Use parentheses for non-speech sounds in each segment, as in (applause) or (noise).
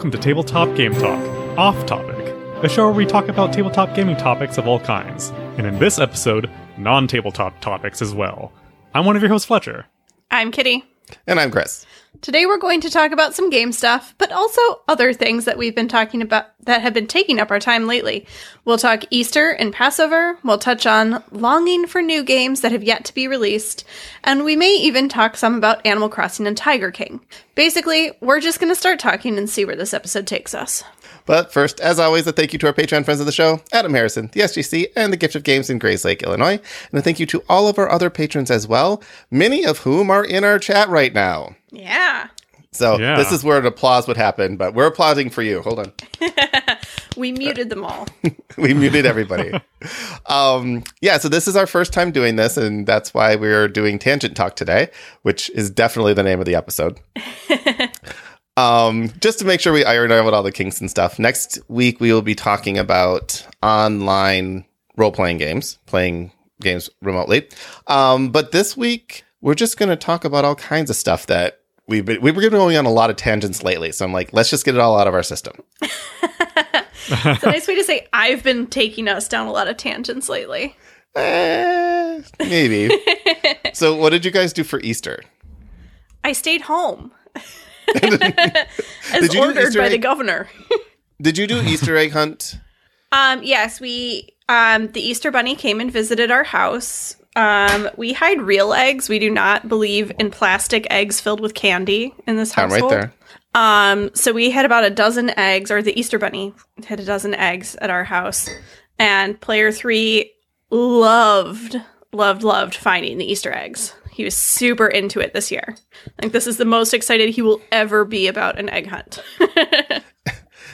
welcome to Tabletop Game Talk, Off Topic, a show where we talk about tabletop gaming topics of all kinds, and in this episode, non tabletop topics as well. I'm one of your hosts, Fletcher. I'm Kitty. And I'm Chris. Today we're going to talk about some game stuff, but also other things that we've been talking about that have been taking up our time lately. We'll talk Easter and Passover, we'll touch on longing for new games that have yet to be released, and we may even talk some about Animal Crossing and Tiger King. Basically, we're just going to start talking and see where this episode takes us. But first, as always, a thank you to our Patreon friends of the show, Adam Harrison, the SGC, and the Gift of Games in Grayslake, Illinois. And a thank you to all of our other patrons as well, many of whom are in our chat right now. Yeah. So Yeah. this is where an applause would happen, but we're applauding for you. Hold on. (laughs) We muted them all. (laughs) we muted everybody. um, yeah, so this is our first time doing this, and that's why we're doing Tangent Talk today, which is definitely the name of the episode. (laughs) um, just to make sure we iron out all the kinks and stuff. Next week, we will be talking about online role playing games, playing games remotely. Um, but this week, we're just going to talk about all kinds of stuff that we've been, we've been going on a lot of tangents lately. So I'm like, let's just get it all out of our system. (laughs) It's a nice way to say I've been taking us down a lot of tangents lately. Eh, maybe. (laughs) so, what did you guys do for Easter? I stayed home. (laughs) (laughs) As Did you do ordered Easter by the egg- governor. (laughs) Did you do Easter egg hunt? Um, yes, we um the Easter bunny came and visited our house. Um, we hide real eggs. We do not believe in plastic eggs filled with candy in this I'm right there. Um, so we had about a dozen eggs, or the Easter bunny had a dozen eggs at our house, and player three loved, loved, loved finding the Easter eggs. He was super into it this year. Like this is the most excited he will ever be about an egg hunt. (laughs)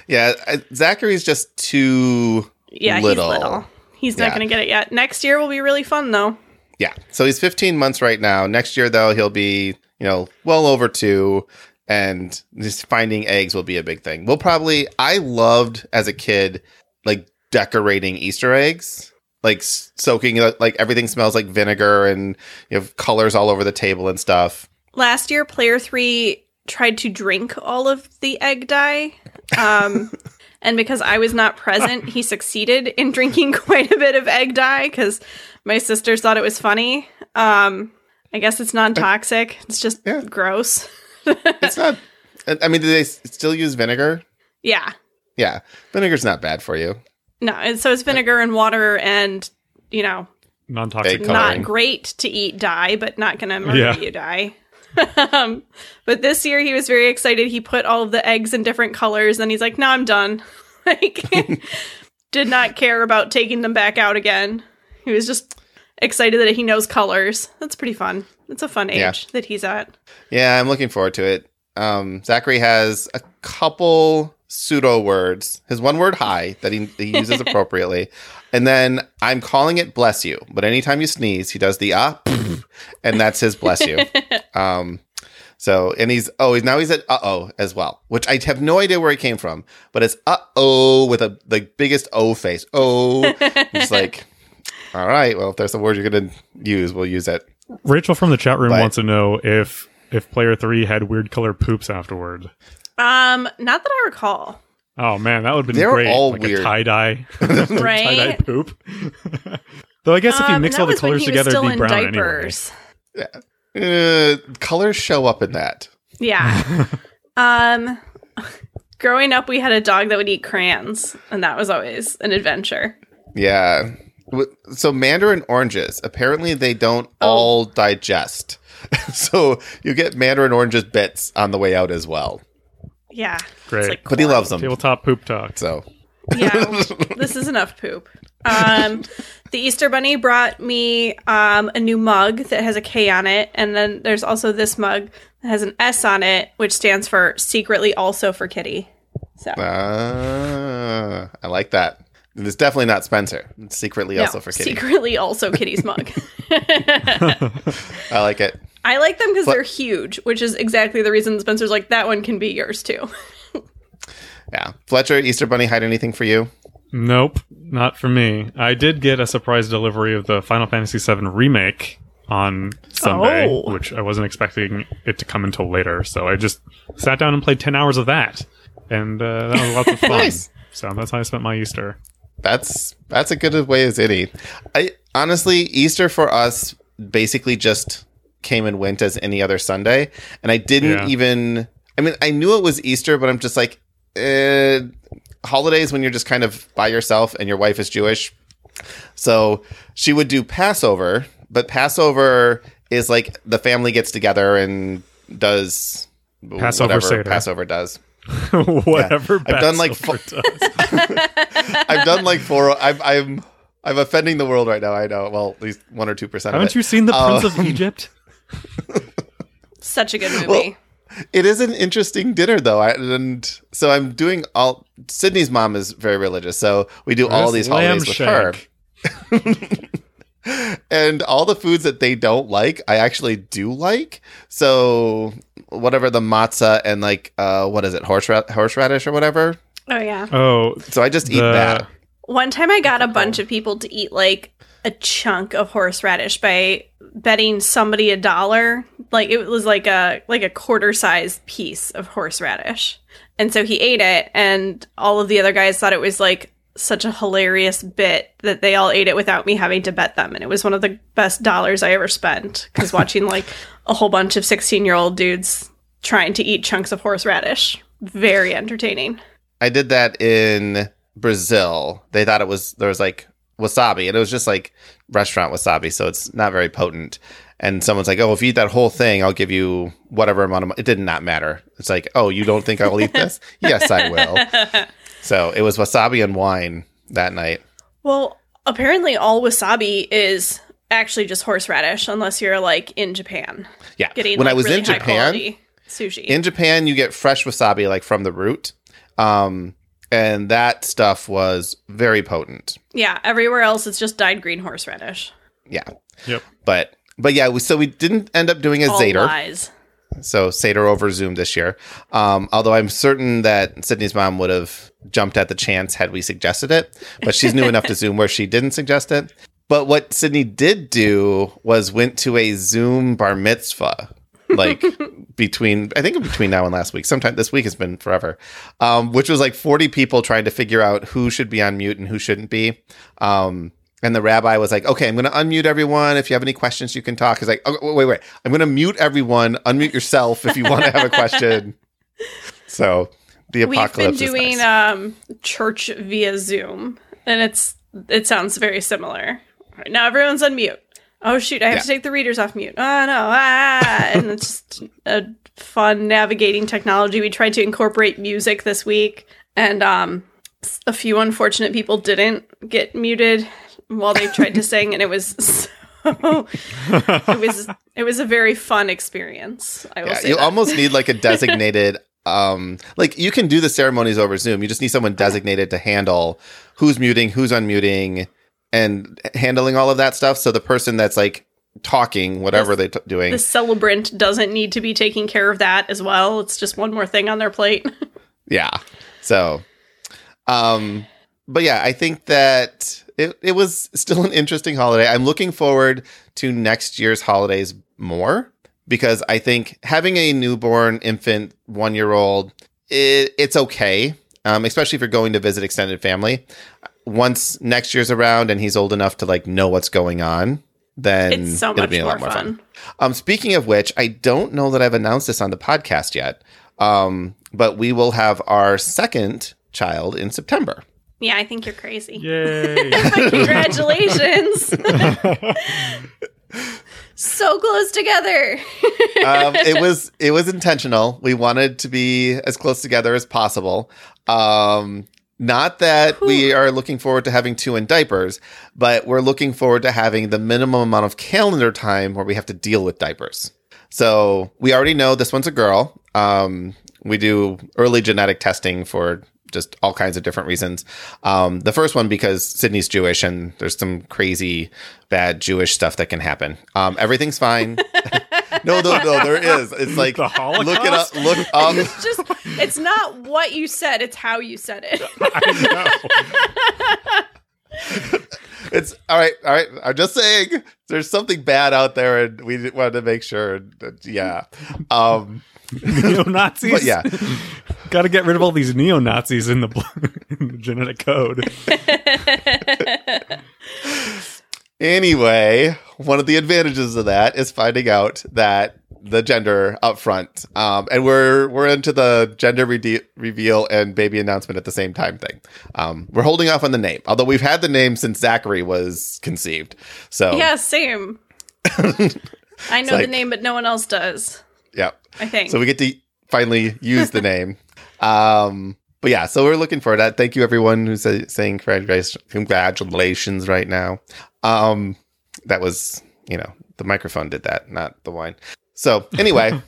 Yeah, Zachary's just too. yeah, Little. he's little. He's not Yeah. going to get it yet. Next year will be really fun though. Yeah, so he's 15 months right now. Next year, though, he'll be you know well over two, and just finding eggs will be a big thing. We'll probably. I loved as a kid like decorating Easter eggs. Like soaking, like everything smells like vinegar, and you have colors all over the table and stuff. Last year, player three tried to drink all of the egg dye. Um, (laughs) and because I was not present, he succeeded in drinking (laughs) quite a bit of egg dye because my sisters thought it was funny. Um, I guess it's non toxic, it's just Yeah. gross. It's not. I I mean, do they still use vinegar? Yeah. Yeah, vinegar's not bad for you. No, and so it's vinegar and water and, you know, Non toxic. Not great to eat dye, but not going to murder Yeah. you dye. (laughs) um, but this year he was very excited. He put all of the eggs in different colors, and he's like, "No, I'm done." (laughs) like, (laughs) did not care about taking them back out again. He was just excited that he knows colors. That's pretty fun. It's a fun age Yeah. that he's at. Yeah, I'm looking forward to it. Um, Zachary has a couple pseudo words. His one word "hi" that he, he uses (laughs) appropriately, and then I'm calling it "bless you." But anytime you sneeze, he does the ah, and that's his "bless you." (laughs) Um, so and he's oh he's now he's at uh oh as well, which I have no idea where he came from, but it's uh oh with a the biggest O face. Oh, it's (laughs) like, all right, well if there's a word you're gonna use, we'll use it. Rachel from the chat room But- wants to know if if player three had weird color poops afterward. Um, not that I recall. Oh man, that would have been They're great. all like weird. a tie dye, tie dye poop. (laughs) Though I guess if you Um, mix that all the colors together, still it'd be in brown diapers. Uh, colors show up in that. Yeah. (laughs) um growing up we had a dog that would eat crayons and that was always an adventure. Yeah. So mandarin oranges, apparently they don't Oh. all digest. (laughs) so you get mandarin oranges bits on the way out as well. Yeah. Great. But he loves them. anyway. Tabletop poop talk. So Yeah. (laughs) this is enough poop. Um the Easter bunny brought me um a new mug that has a K on it and then there's also this mug that has an S on it which stands for secretly also for kitty. So uh, I like that. And It's definitely not Spencer. It's secretly no, also for Kitty. secretly also kitty's (laughs) mug. I like it. I like them because they're huge, which is exactly the reason Spencer's like that one can be yours too. (laughs) Yeah. Fletcher, Easter Bunny, hide anything for you? Nope, not for me. I did get a surprise delivery of the Final Fantasy VII remake on Sunday, Oh. which I wasn't expecting it to come until later. So I just sat down and played ten hours of that. and uh, that was lots of (laughs) fun. Nice. So that's how I spent my Easter. That's that's a good way as any. I honestly Easter for us basically just came and went as any other Sunday, and I didn't Yeah. even. I mean, I knew it was Easter, but I'm just like, eh, holidays when you're just kind of by yourself and your wife is Jewish. So she would do Passover, but Passover is like the family gets together and does Passover whatever Seder. Passover does. (laughs) Whatever. I've done, like, Passover fo- does. (laughs) (laughs) I've done like four. I'm I'm I'm offending the world right now. I know. Well, at least one or two percent. Haven't you seen the Prince of um, Egypt? Such a good movie. It is an interesting dinner though, I, and so I'm doing all. Sydney's mom is very religious, so we do all these holidays with her. and all the foods that they don't like, I actually do like. So whatever the matzah and like uh, what is it, horseradish, horseradish or whatever. oh yeah. Oh, So I just eat the- that. One time I got a bunch of people to eat like a chunk of horseradish by betting somebody a dollar. Like it was like a like a quarter size piece of horseradish. And so he ate it and all of the other guys thought it was like such a hilarious bit that they all ate it without me having to bet them and it was one of the best dollars I ever spent cuz watching (laughs) like a whole bunch of 16-year-old dudes trying to eat chunks of horseradish very entertaining. I did that in Brazil. They thought it was there was like wasabi, and it was just like restaurant wasabi, so it's not very potent. And someone's like, "Oh, if you eat that whole thing, I'll give you whatever amount of." Money. It did not matter. It's like, "Oh, you don't think I will eat this?" (laughs) yes, I will. So it was wasabi and wine that night. Well, apparently all wasabi is actually just horseradish, unless you're like in Japan Yeah, getting when like, I was really in Japan, sushi. in Japan, you get fresh wasabi like from the root, um, and that stuff was very potent. yeah, everywhere else it's just dyed green horseradish. Yeah, Yep. but but yeah, we, so we didn't end up doing a All Seder. lies. So Seder over Zoom this year. Um, although I'm certain that Sydney's mom would have jumped at the chance had we suggested it, but she's new enough to (laughs) Zoom where she didn't suggest it. But what Sydney did do was went to a Zoom bar mitzvah, like (laughs) between I think between now and last week. Sometime this week has been forever, um, which was like 40 people trying to figure out who should be on mute and who shouldn't be. Um, and the rabbi was like, "Okay, I'm going to unmute everyone. If you have any questions, you can talk." He's like, oh, "Wait, wait, I'm going to mute everyone. Unmute yourself if you want to have a question." (laughs) So the apocalypse. We've been is doing nice. um church via Zoom, and it's it sounds very similar. Right, now everyone's on mute. Oh shoot, I have Yeah. to take the readers off mute. Oh no, ah, and it's just a fun navigating technology. We tried to incorporate music this week, and um, a few unfortunate people didn't get muted while they tried to sing, and it was (laughs) so. it was it was a very fun experience. I will Yeah, say you that. almost need like a (laughs) designated um like you can do the ceremonies over Zoom. You just need someone designated to handle who's muting, who's unmuting and handling all of that stuff so the person that's like talking whatever they're t- doing. the celebrant doesn't need to be taking care of that as well. It's just one more thing on their plate. (laughs) Yeah. So, um, but yeah, I think that it, it was still an interesting holiday. I'm looking forward to next year's holidays more because I think having a newborn infant, one year old, it, it's okay, um, especially if you're going to visit extended family. Once next year's around and he's old enough to like know what's going on, then it's so it'll much be a more, lot more fun. fun. Um, speaking of which, I don't know that I've announced this on the podcast yet, um, but we will have our second child in September. Yeah, I think you're crazy. Yay. (laughs) (laughs) Congratulations. (laughs) so close together. Um, it was it was intentional. We wanted to be as close together as possible. Um, not that we are looking forward to having two in diapers, but we're looking forward to having the minimum amount of calendar time where we have to deal with diapers. So we already know this one's a girl. Um, we do early genetic testing for just all kinds of different reasons. Um, the first one because Sydney's Jewish and there's some crazy bad Jewish stuff that can happen. Um, everything's fine. (laughs) no, no, no, there is. It's like The look it up. Look up. It's just it's not what you said, it's how you said it. (laughs) I It's all right. All right. I'm just saying there's something bad out there, and we wanted to make sure. That, yeah. Um, know. (laughs) Neo Nazis. but yeah. (laughs) Got to get rid of all these neo Nazis in the, (laughs) in the genetic code. Anyway, one of the advantages of that is finding out that the gender up front, um, and we're we're into the gender rede- reveal and baby announcement at the same time thing. Um, we're holding off on the name, although we've had the name since Zachary was conceived. So Yeah, same. I know the name, but no one else does. yeah, I think. so we get to finally use the name. (laughs) Um, but yeah, so we're looking forward to that. Thank you everyone who's say, saying congratulations, congratulations right now. Um, that was, you know, the microphone did that, not the wine. So anyway, (laughs)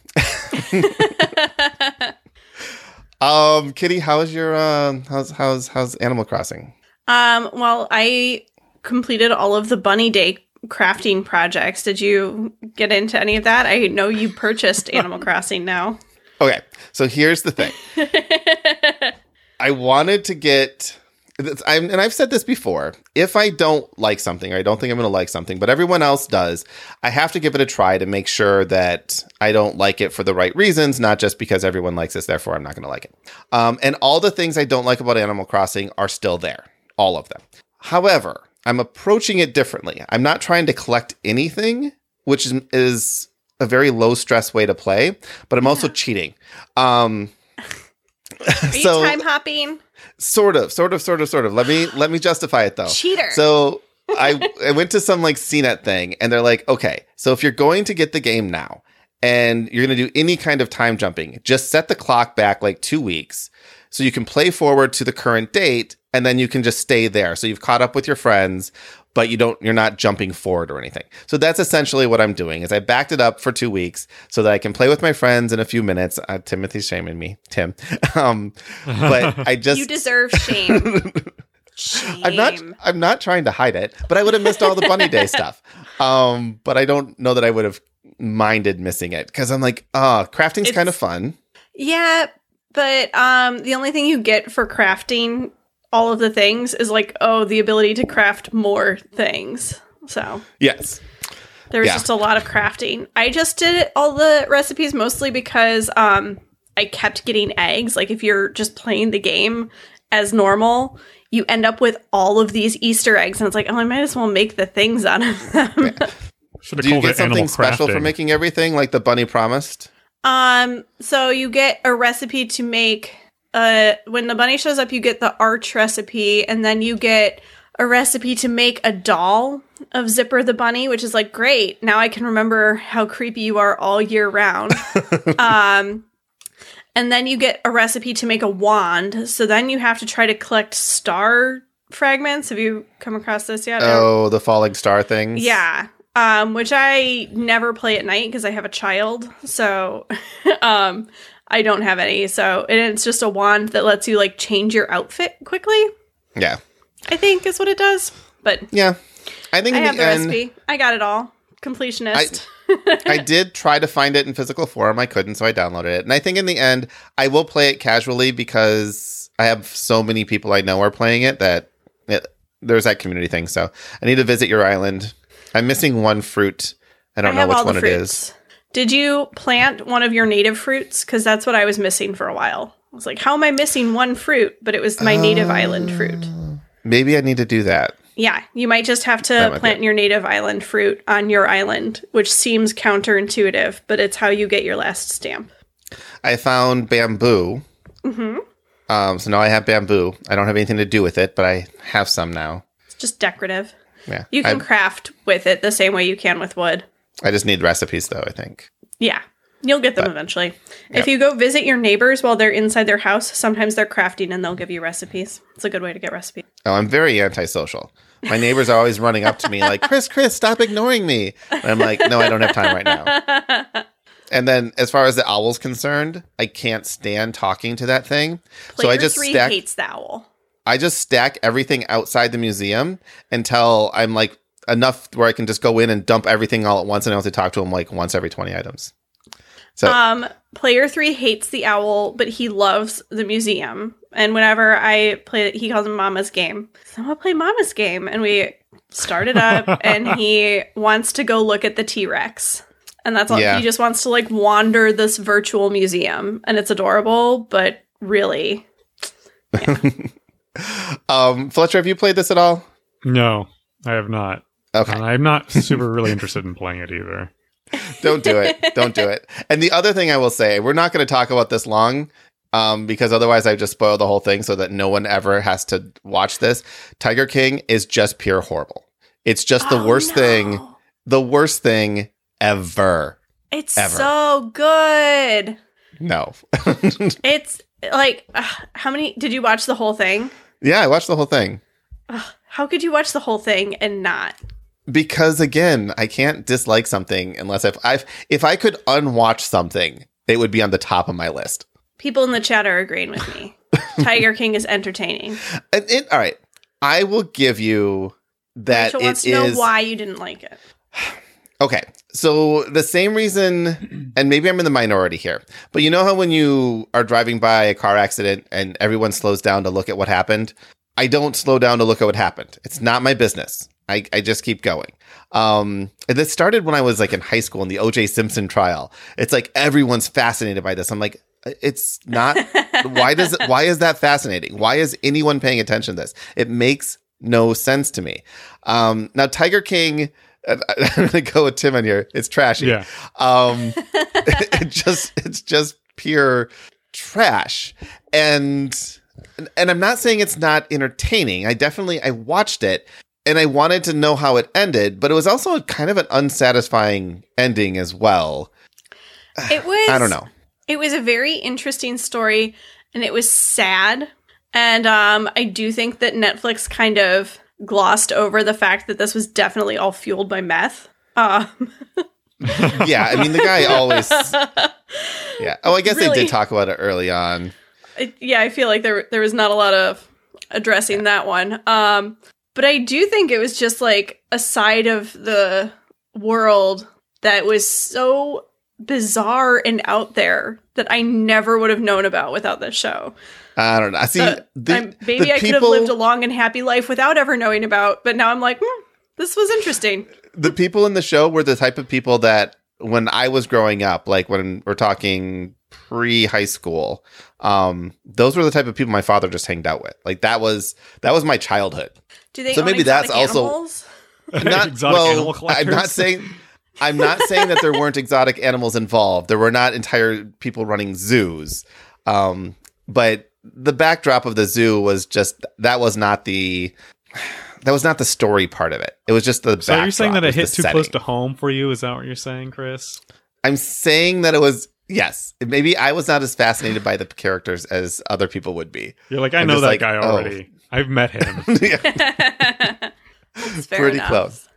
um, Kitty, how's your um, how's how's how's Animal Crossing? um, well, I completed all of the Bunny Day crafting projects. Did you get into any of that? I know you purchased (laughs) Animal Crossing now. Okay, so here's the thing. (laughs) I wanted to get, I'm, and I've said this before. If I don't like something, or I don't think I'm going to like something, but everyone else does, I have to give it a try to make sure that I don't like it for the right reasons, not just because everyone likes this, therefore I'm not going to like it. Um, and all the things I don't like about Animal Crossing are still there, all of them. However, I'm approaching it differently. I'm not trying to collect anything, which is, is a very low stress way to play, but I'm also cheating. Um, Are you (laughs) so time hopping? sort of, sort of, sort of, sort of. Let me (gasps) let me justify it though. Cheater. So I I went to some like CNET thing, and they're like, okay, so if you're going to get the game now, and you're going to do any kind of time jumping, just set the clock back like two weeks, so you can play forward to the current date, and then you can just stay there. So you've caught up with your friends, but you don't you're not jumping forward or anything. So that's essentially what I'm doing. Is I backed it up for two weeks so that I can play with my friends in a few minutes. Uh, Timothy's shaming me, Tim. (laughs) Um, but I (laughs) just you deserve shame. shame. (laughs) I'm not I'm not trying to hide it, but I would have missed all the bunny day stuff. Um, but I don't know that I would have minded missing it because I'm like, oh, crafting's kind of fun. Yeah, but um the only thing you get for crafting all of the things is like oh the ability to craft more things. So Yes. there was Yeah. just a lot of crafting. I just did all the recipes mostly because um I kept getting eggs. Like if you're just playing the game as normal, you end up with all of these Easter eggs, and it's like, oh, I might as well make the things out of them. (laughs) Should have Do you get something special for making everything like the bunny promised? Um, so you get a recipe to make uh when the bunny shows up, you get the arch recipe, and then you get a recipe to make a doll of Zipper the bunny, which is like great. Now I can remember how creepy you are all year round. (laughs) um and then you get a recipe to make a wand. So then you have to try to collect star fragments. Have you come across this yet? Oh, the falling star things. Yeah. Um, which I never play at night because I have a child. So (laughs) um I don't have any. So and it's just a wand that lets you like change your outfit quickly, Yeah. I think is what it does. But Yeah. I think I in have the, the end, recipe. I got it all. Completionist. I (laughs) did try to find it in physical form. I couldn't, so I downloaded it. And I think in the end, I will play it casually because I have so many people I know are playing it that it, there's that community thing. So I need to visit your island. I'm missing one fruit. I don't know which one it is. Did you plant one of your native fruits? Because that's what I was missing for a while. I was like, how am I missing one fruit? But it was my native island fruit. Maybe I need to do that. Yeah, you might just have to plant your native island fruit on your island, which seems counterintuitive, but it's how you get your last stamp. I found bamboo. hmm Um, so now I have bamboo. I don't have anything to do with it, but I have some now. It's just decorative. Yeah. You can I, craft with it the same way you can with wood. I just need recipes though, I think. Yeah, you'll get them eventually. If you go visit your neighbors while they're inside their house, sometimes they're crafting and they'll give you recipes. It's a good way to get recipes. Oh, I'm very antisocial. My neighbors are always running up to me like, Chris, Chris, stop ignoring me. And I'm like, no, I don't have time right now. (laughs) And then as far as the owl's concerned, I can't stand talking to that thing. so I just three stack hates the owl. I just stack everything outside the museum until I'm like enough where I can just go in and dump everything all at once and I have to talk to him like once every 20 items. So Um, player three hates the owl, but he loves the museum. And whenever I play, he calls it Mama's game. So I'm gonna play Mama's game, and we start it up, (laughs) and he wants to go look at the T Rex, and that's all. Yeah. He just wants to like wander this virtual museum, and it's adorable. But really. (laughs) Um, Fletcher, have you played this at all? No, I have not. Okay. And I'm not super really interested in playing it either. (laughs) Don't do it. Don't do it. And the other thing I will say, we're not going to talk about this long um, because otherwise I just spoil the whole thing so that no one ever has to watch this. Tiger King is just pure horrible. It's just the Oh, worst thing, the worst thing ever. It's ever. so good. No. (laughs) It's like uh, how many did you watch the whole thing? yeah, I watched the whole thing. How could you watch the whole thing and not? Because again, I can't dislike something unless if I if I could unwatch something, it would be on the top of my list. People in the chat are agreeing with me. (laughs) Tiger King is entertaining. And it, all right, I will give you that Rachel it wants to know why you didn't like it. (sighs) Okay. So the same reason, and maybe I'm in the minority here, but you know how when you are driving by a car accident and everyone slows down to look at what happened? I don't slow down to look at what happened. It's not my business. I, I just keep going. Um, and this started when I was like in high school in the OJ Simpson trial. It's like everyone's fascinated by this. I'm like, it's not. (laughs) why does it, why is that fascinating? Why is anyone paying attention to this? It makes no sense to me. Um, now Tiger King. (laughs) I'm gonna go with Tim in here. It's trashy. Yeah. Um, (laughs) it just it's just pure trash, and and I'm not saying it's not entertaining. I definitely I watched it and I wanted to know how it ended, but it was also kind of an unsatisfying ending as well. (sighs) It was I don't know. It was a very interesting story and it was sad. And um, I do think that Netflix kind of glossed over the fact that this was definitely all fueled by meth. Um, (laughs) Yeah, I mean the guy always. (laughs) Yeah. Oh, I guess they did talk about it early on. it- yeah, I feel like there there was not a lot of addressing that one. Um, but I do think it was just like a side of the world that was so bizarre and out there that I never would have known about without this show. I don't know. I see. Uh, the, maybe the I could have lived a long and happy life without ever knowing about, but now I'm like, hmm, this was interesting. the people in the show were the type of people that when I was growing up, like when we're talking pre high school, um, those were the type of people my father just hanged out with. Like that was that was my childhood. Do they So own maybe that's exotic also- (laughs) Not Exotic well. collectors. I'm not saying. I'm not saying that there weren't exotic animals involved. There were not entire people running zoos. Um, but the backdrop of the zoo was just that was not the that was not the story part of it. It was just the. So are you saying that it was hit the too close to home for you? Is that what you're saying, Chris? I'm saying that it was yes. Maybe I was not as fascinated by the characters as other people would be. You're like, I I'm know that like, guy oh. Already. I've met him. (laughs) Yeah, (laughs) fair pretty enough. close.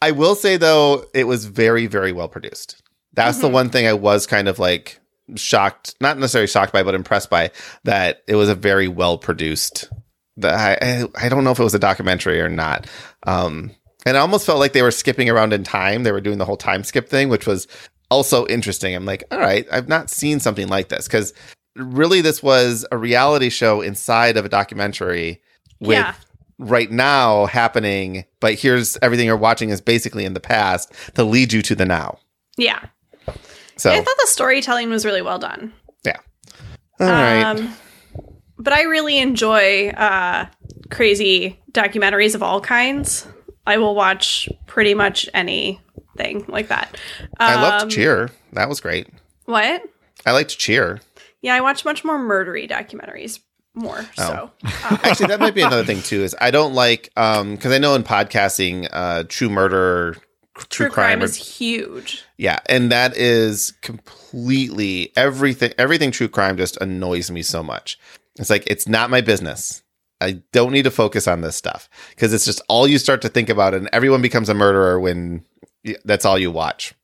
I will say though, it was very, very well produced. That's the Mhm. one thing I was kind of like shocked, not necessarily shocked by, but impressed by that it was a very well produced. That I, I I don't know if it was a documentary or not. Um, and I almost felt like they were skipping around in time. They were doing the whole time skip thing, which was also interesting. I'm like, all right, I've not seen something like this because really this was a reality show inside of a documentary with Yeah. right now happening, but here's everything you're watching is basically in the past to lead you to the now. Yeah. So, I thought the storytelling was really well done. Yeah. All right. Um, but I really enjoy uh, crazy documentaries of all kinds. I will watch pretty much anything like that. I Um, loved Cheer. That was great. What? I liked Cheer. Yeah, I watch much more murdery documentaries. More so. (laughs) Actually, that might be another thing too. Is I don't like um because I know in podcasting, uh, true murder, true, True crime or- is huge. yeah, and that is completely everything. Everything true crime just annoys me so much. It's like it's not my business. I don't need to focus on this stuff because it's just all you start to think about, and everyone becomes a murderer when that's all you watch.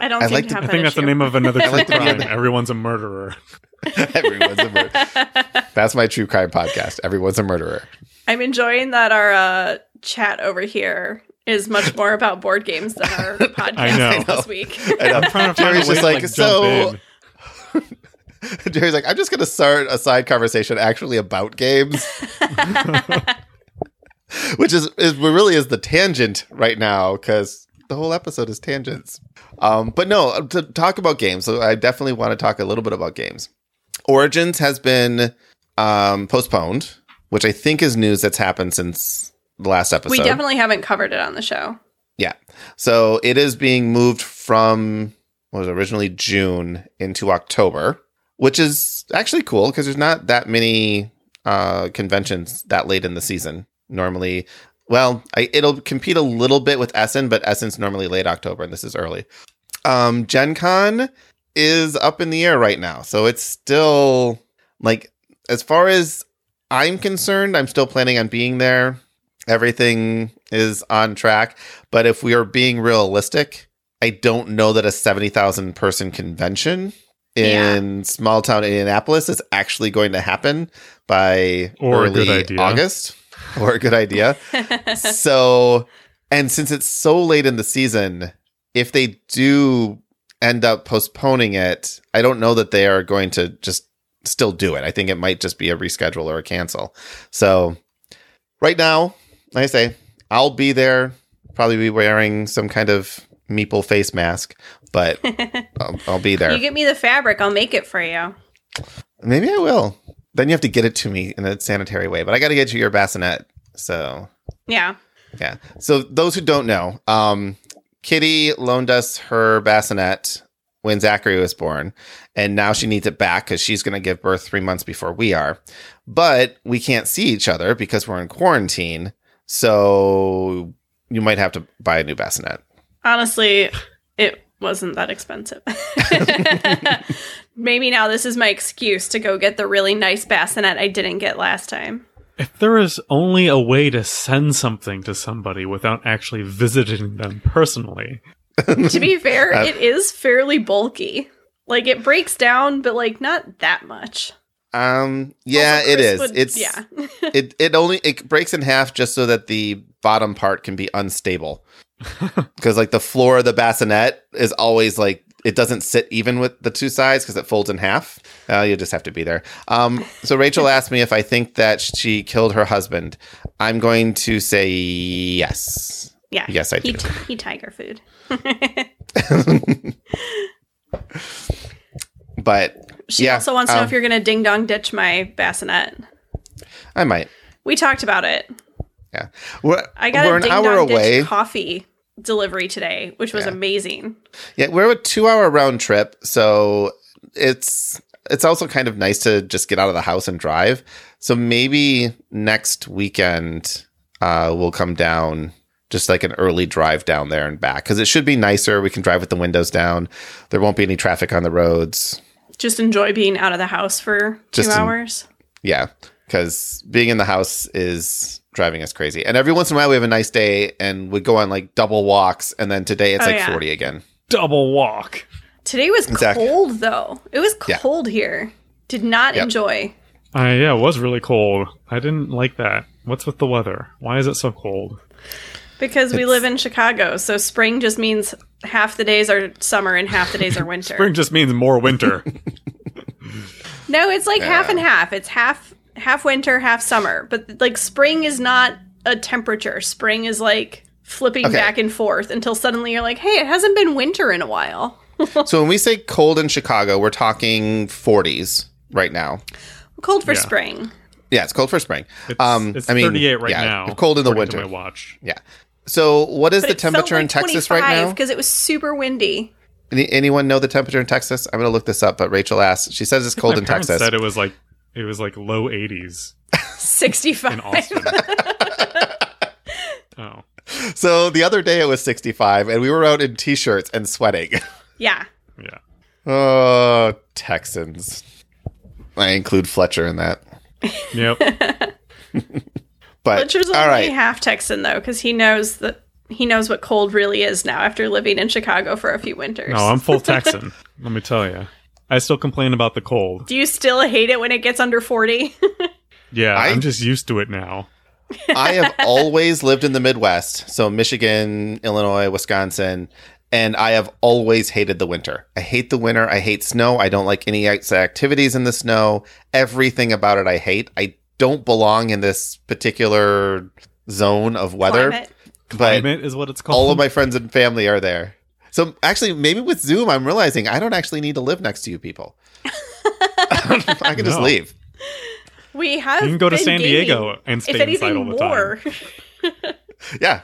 I don't I think like you to- have I that think that's the name of another true like to be crime. Everyone's a murderer. (laughs) (laughs) Everyone's a murderer. That's my true crime podcast. Everyone's a murderer. I'm enjoying that our uh, chat over here is much more about board games than our (laughs) podcast I know. this week. I know. I'm trying to find Jerry's a just like, like, so- Jerry's like, I'm just going to start a side conversation actually about games, which is, is really is the tangent right now because the whole episode is tangents. Um, but no, to talk about games, so I definitely want to talk a little bit about games. Origins has been um, postponed, which I think is news that's happened since the last episode. We definitely haven't covered it on the show. Yeah. So it is being moved from what was originally June into October, which is actually cool because there's not that many uh, conventions that late in the season. Normally, well, I, it'll compete a little bit with Essen, but Essen's normally late October, and this is early. Um, Gen Con is up in the air right now, so it's still like as far as I'm concerned, I'm still planning on being there. Everything is on track, but if we are being realistic, I don't know that a 70,000 person convention in small town Indianapolis is actually going to happen by Or early idea. August (laughs) or a good idea. (laughs) so, and since it's so late in the season, if they do end up postponing it, I don't know that they are going to just still do it. I think it might just be a reschedule or a cancel. So, right now, like I say, I'll be there, probably be wearing some kind of meeple face mask, but (laughs) I'll, I'll be there. You get me the fabric, I'll make it for you. Maybe I will. Then you have to get it to me in a sanitary way, but I got to get you your bassinet. So, Yeah. yeah. So, those who don't know, um, Kitty loaned us her bassinet when Zachary was born, and now she needs it back because she's going to give birth three months before we are. But we can't see each other because we're in quarantine. So, you might have to buy a new bassinet. Honestly, it wasn't that expensive. (laughs) (laughs) Maybe now this is my excuse to go get the really nice bassinet I didn't get last time. If there is only a way to send something to somebody without actually visiting them personally, to be (laughs) fair, Uh, it is fairly bulky. Like it breaks down, but like not that much. Um, yeah, Also, it Chris is. would- it's yeah. (laughs) it it only it breaks in half just so that the bottom part can be unstable. (laughs) Because like the floor of the bassinet is always like it doesn't sit even with the two sides because it folds in half. Uh, you just have to be there. Um, so Rachel (laughs) asked me if I think that she killed her husband. I'm going to say yes. yeah. Yes, I he, do. he tiger food. (laughs) But She Yeah, also wants to know um, if you're gonna ding dong ditch my bassinet. I might. We talked about it. Yeah, we're, I got we're a an hour away. coffee delivery today, which was Yeah. amazing. Yeah, we're a two hour round trip, so it's it's also kind of nice to just get out of the house and drive. So maybe next weekend uh, we'll come down just like an early drive down there and back because it should be nicer. We can drive with the windows down. There won't be any traffic on the roads. Just enjoy being out of the house for two Just en- hours. Yeah, because being in the house is driving us crazy. And every once in a while we have a nice day and we go on like double walks, and then today it's Oh, like yeah. forty again. double walk. Today was Exactly. cold though. It was Yeah. cold here. Did not Yep. enjoy. Uh, yeah, it was really cold. I didn't like that. What's with the weather? Why is it so cold? Because we It's- live in Chicago, so spring just means half the days are summer and half the days are (laughs) winter. Spring just means more winter. (laughs) No, it's like half and half. It's half half winter, half summer. But like spring is not a temperature. Spring is like flipping Okay. back and forth until suddenly you're like, "Hey, it hasn't been winter in a while." (laughs) so when we say cold in Chicago, we're talking forties right now. Cold for Yeah. spring. Yeah, it's cold for spring. It's, Um, it's I mean, 38 right yeah, now. cold in the according to winter. my watch. Yeah. So what is But the it felt temperature in Texas right now? because it was super windy. Any, anyone know the temperature in Texas? I'm going to look this up, but Rachel asked. She says it's cold my in Texas. said it was like it was like low 80s 65. in Austin. (laughs) oh, So the other day it was 65 and we were out in t-shirts and sweating. (laughs) yeah. yeah. oh, Texans. I include Fletcher in that. Yep. (laughs) But Fletcher's only all right. half Texan though, because he knows that he knows what cold really is now after living in Chicago for a few winters. No, I'm full Texan. let me tell you. I still complain about the cold. Do you still hate it when it gets under 40? (laughs) Yeah, I- I'm just used to it now. I have always lived in the Midwest, so Michigan, Illinois, Wisconsin, and I have always hated the winter. I hate the winter. I hate snow. I don't like any activities in the snow. Everything about it I hate. I don't belong in this particular zone of weather, Climate. but Climate is what it's called. all of my friends and family are there. So actually, maybe with Zoom, I'm realizing I don't actually need to live next to you people. (laughs) I can just leave. We have You can go to San gaming, Diego and stay if inside all the time. (laughs) Yeah.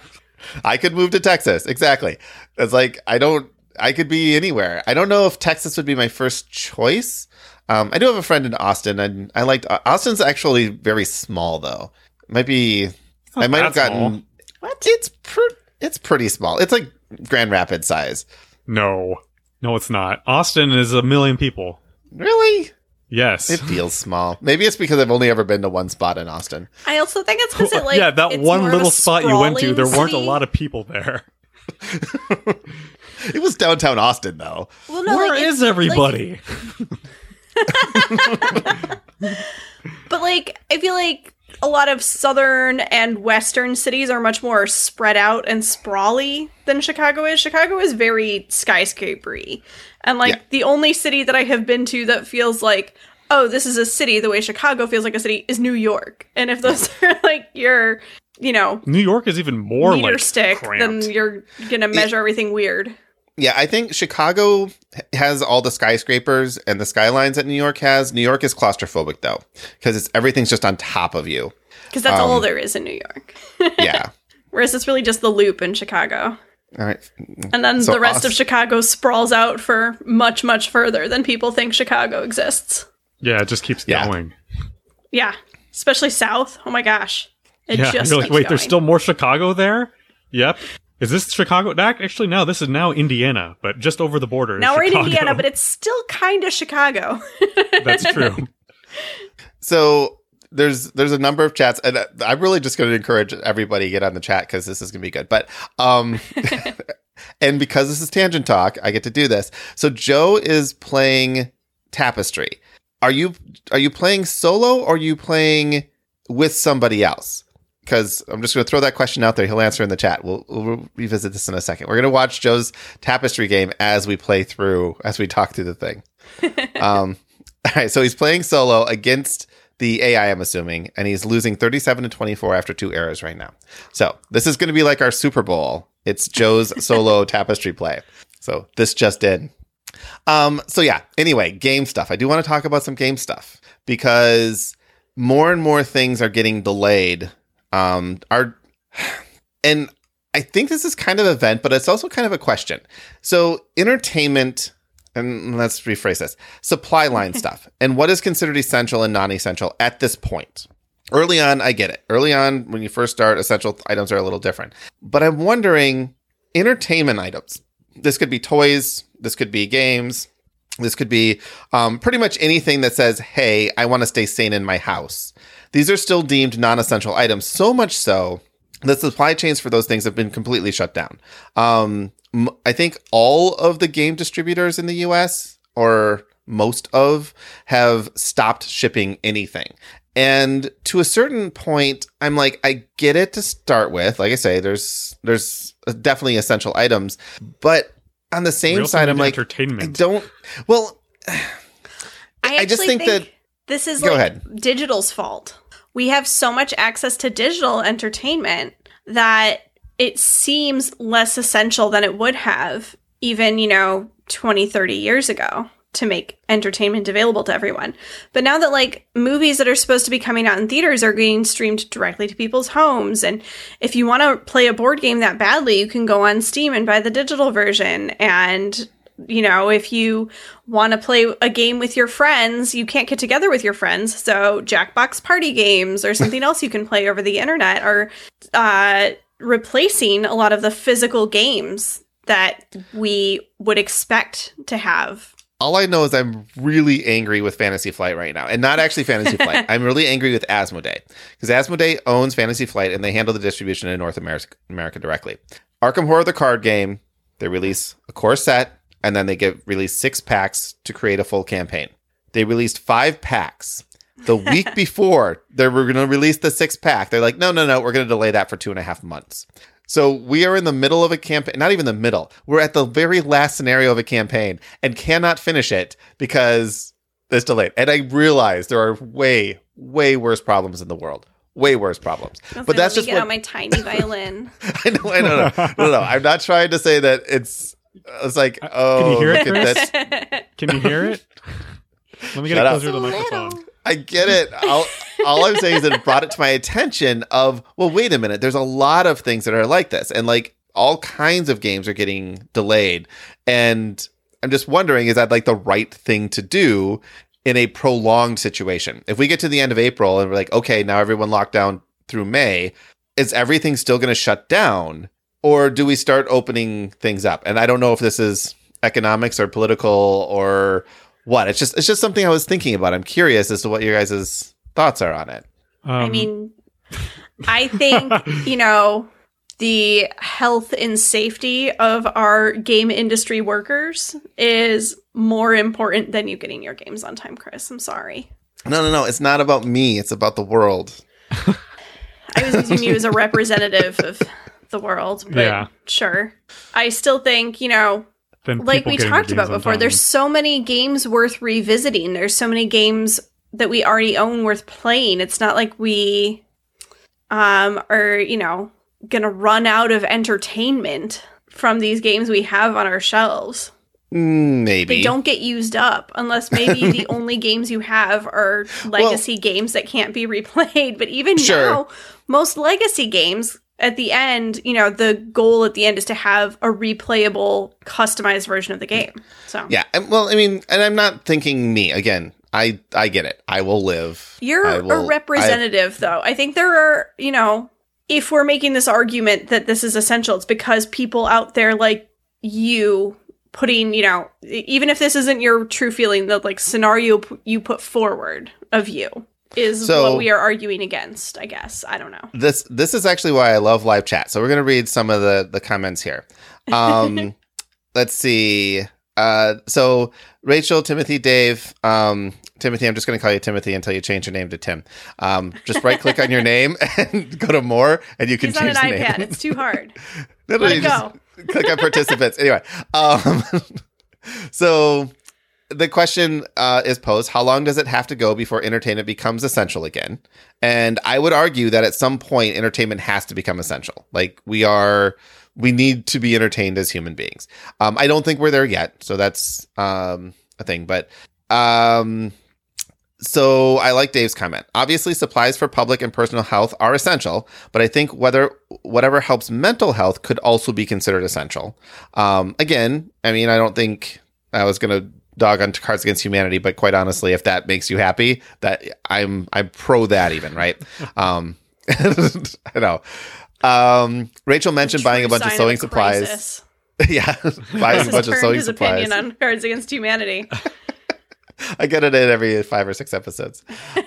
I could move to Texas. Exactly. It's like I don't I could be anywhere. I don't know if Texas would be my first choice. Um, I do have a friend in Austin and I liked Austin's actually very small though. Might be I might have gotten small. what? it's pr- it's pretty small. It's like Grand Rapids size. No, no, it's not. Austin is a million people. Really? Yes. It feels small. Maybe it's because I've only ever been to one spot in Austin. I also think it's because it like yeah, that it's one more little spot you went to, there weren't a lot of people there. (laughs) It was downtown Austin though. Well, no, Where like, is it's- like- everybody? (laughs) But like, I feel like a lot of southern and western cities are much more spread out and sprawly than Chicago is. Chicago is very skyscrapery, and like Yeah. the only city that I have been to that feels like. Oh, this is a city the way Chicago feels like a city is New York. And if those (laughs) are like your, you know, New York is even more meter like stick, cramped. then you're gonna measure everything weird. Yeah, I think Chicago has all the skyscrapers and the skylines that New York has. New York is claustrophobic though, because it's everything's just on top of you. Because that's all Um, there is in New York. (laughs) Yeah. Whereas it's really just the loop in Chicago. all right. And then So the rest of Chicago sprawls out for much, much further than people think Chicago exists. yeah, it just keeps Yeah. going. Yeah. Especially south. Oh my gosh. It yeah, just you're like, keeps wait, there's still more Chicago there. Yep. Is this Chicago? Ac- Actually, no. This is now Indiana, but just over the border. Now we're in Indiana, but it's still kind of Chicago. (laughs) that's true. (laughs) So there's there's a number of chats, and uh, I'm really just going to encourage everybody to get on the chat because this is going to be good. But um, (laughs) and because this is tangent talk, I get to do this. So Joe is playing Tapestry. Are you are you playing solo or are you playing with somebody else? Because I'm just going to throw that question out there. He'll answer in the chat. We'll, we'll revisit this in a second. We're going to watch Joe's Tapestry game as we play through, as we talk through the thing. (laughs) um, all right, so he's playing solo against the AI, I'm assuming, and he's losing 37 to 24 after two errors right now. So this is going to be like our Super Bowl. It's Joe's (laughs) solo tapestry play. So this just in. Um, so yeah, anyway, game stuff. I do want to talk about some game stuff because more and more things are getting delayed. Um, are and I think this is kind of an event, but it's also kind of a question. So entertainment and let's rephrase this supply line (laughs) stuff and what is considered essential and non-essential at this point. Early on i get it. Early on when you first start essential items are a little different. But i'm wondering entertainment items this could be toys this could be games this could be um, pretty much anything that says hey i want to stay sane in my house these are still deemed non-essential items so much so that supply chains for those things have been completely shut down. Um, m- I think all of the game distributors in the US, or most of, have stopped shipping anything. And to a certain point, I'm like, I get it to start with. Like I say, there's there's definitely essential items, but on the same We also side, I'm need like, I entertainment. don't. Well, (sighs) I, I just actually think that- this is Go like ahead. digital's fault. We have so much access to digital entertainment that it seems less essential than it would have even, you know, 20, 30 years ago to make entertainment available to everyone. But now that like movies that are supposed to be coming out in theaters are being streamed directly to people's homes and if you want to play a board game that badly, you can go on Steam and buy the digital version and you know, if you want to play a game with your friends, you can't get together with your friends. So Jackbox party games or something (laughs) else you can play over the internet are uh, replacing a lot of the physical games that we would expect to have. all I know is I'm really angry with Fantasy Flight right now, and not actually Fantasy Flight. (laughs) I'm really angry with Asmodee because Asmodee owns Fantasy Flight and they handle the distribution in North America, America directly. Arkham Horror, the card game, they release a core set and then they get released six packs to create a full campaign. They released five packs. The (laughs) week before they were going to release the six pack, they're like, no, no, no, we're going to delay that for two and a half months. So we are in the middle of a campaign, not even the middle. We're at the very last scenario of a campaign and cannot finish it because it's delayed. And I realize there are way, way worse problems in the world. Way worse problems. But that's just get what out my tiny violin. (laughs) I know. I know. No, no, no. I'm not trying to say that it's. It's like, oh, can you hear oh, it, at Chris? this. Can you hear it? Let me get Shut it up. closer to the microphone. I get it. All, all I'm saying is that it brought it to my attention of, well, wait a minute. There's a lot of things that are like this. And like all kinds of games are getting delayed. And I'm just wondering, is that like the right thing to do in a prolonged situation? If we get to the end of April and we're like, okay, now everyone locked down through May, is everything still going to shut down? Or do we start opening things up? And I don't know if this is economics or political or what. It's just it's just something I was thinking about. I'm curious as to what your guys' thoughts are on it. Um, I mean, I think, (laughs) you know, the health and safety of our game industry workers is more important than you getting your games on time, Chris. I'm sorry. No, no, no. It's not about me. It's about the world. (laughs) I was using you as a representative of the world, but Yeah. sure. I still think, you know, than like we talked about games before, time. there's so many games worth revisiting. There's so many games that we already own worth playing. It's not like we um are, you know, gonna run out of entertainment from these games we have on our shelves. Mm, Maybe. They don't get used up unless maybe the (laughs) only games you have are legacy games that can't be replayed. (laughs) But even Sure. now, most legacy games at the end, you know, the goal at the end is to have a replayable, customized version of the game. So Yeah. Well, I mean, and I'm not thinking me again. I I get it. I will live. you're will- a representative, though. I think there are, you know, if we're making this argument that this is essential, it's because people out there like you putting, you know, even if this isn't your true feeling, the like scenario p- you put forward of you is So- what we are arguing against. I guess I don't know. this this is actually why I love live chat. So we're gonna read some of the the comments here. Um, (laughs) let's see. Uh, so Rachel, Timothy, Dave, um, Timothy. I'm just gonna call you Timothy until you change your name to Tim. Um, just right click on your name (laughs) and go to more, and you can He's on change an the iPad. name. It's too hard. (laughs) Let it go. click on participants. anyway, um, so the question uh, is posed: How long does it have to go before entertainment becomes essential again? And I would argue that at some point, entertainment has to become essential. Like we are, we need to be entertained as human beings. Um, I don't think we're there yet, so that's um, a thing. But um, so I like Dave's comment. Obviously, supplies for public and personal health are essential, but I think whether whatever helps mental health could also be considered essential. Um, again, I mean, I don't think I was going to dog on Cards Against Humanity, but quite honestly, if that makes you happy, that I'm I'm pro that even, right? (laughs) um, (laughs) I know. Um, Rachel mentioned buying a bunch of sewing supplies. (laughs) yeah, buying Chris a bunch of sewing his supplies. opinion on Cards Against Humanity. (laughs) I get it in every five or six episodes.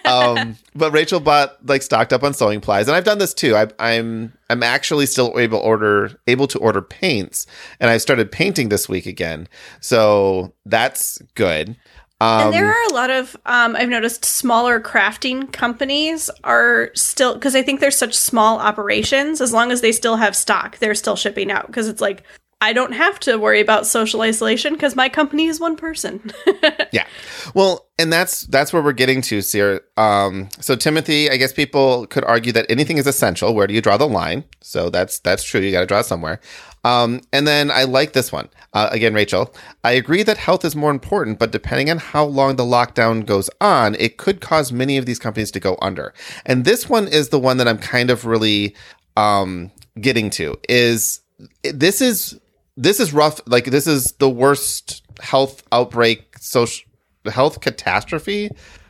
Um, (laughs) but Rachel bought like stocked up on sewing plies, and I've done this too. I, I'm I'm actually still able order able to order paints, and I've started painting this week again, so that's good. Um, and there are a lot of um, I've noticed smaller crafting companies are still because I think they're such small operations. As long as they still have stock, they're still shipping out because it's like I don't have to worry about social isolation because my company is one person. (laughs) yeah, well, and that's that's where we're getting to, Sir. Um, so Timothy, I guess people could argue that anything is essential. Where do you draw the line? So that's that's true. You got to draw somewhere. Um, and then I like this one. Uh, again, Rachel, I agree that health is more important, but depending on how long the lockdown goes on, it could cause many of these companies to go under. And this one is the one that I'm kind of really um, getting to. Is this is this is rough? Like this is the worst health outbreak, social health catastrophe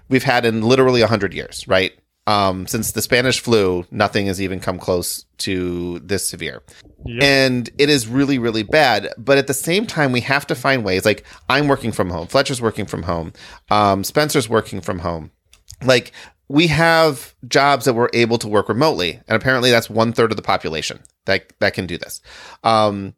we've had in literally 100 years, right? Um, since the Spanish flu, nothing has even come close to this severe. Yep. And it is really, really bad. But at the same time, we have to find ways. Like, I'm working from home, Fletcher's working from home, um, Spencer's working from home. Like, we have jobs that we're able to work remotely. And apparently, that's one third of the population that, that can do this. Um,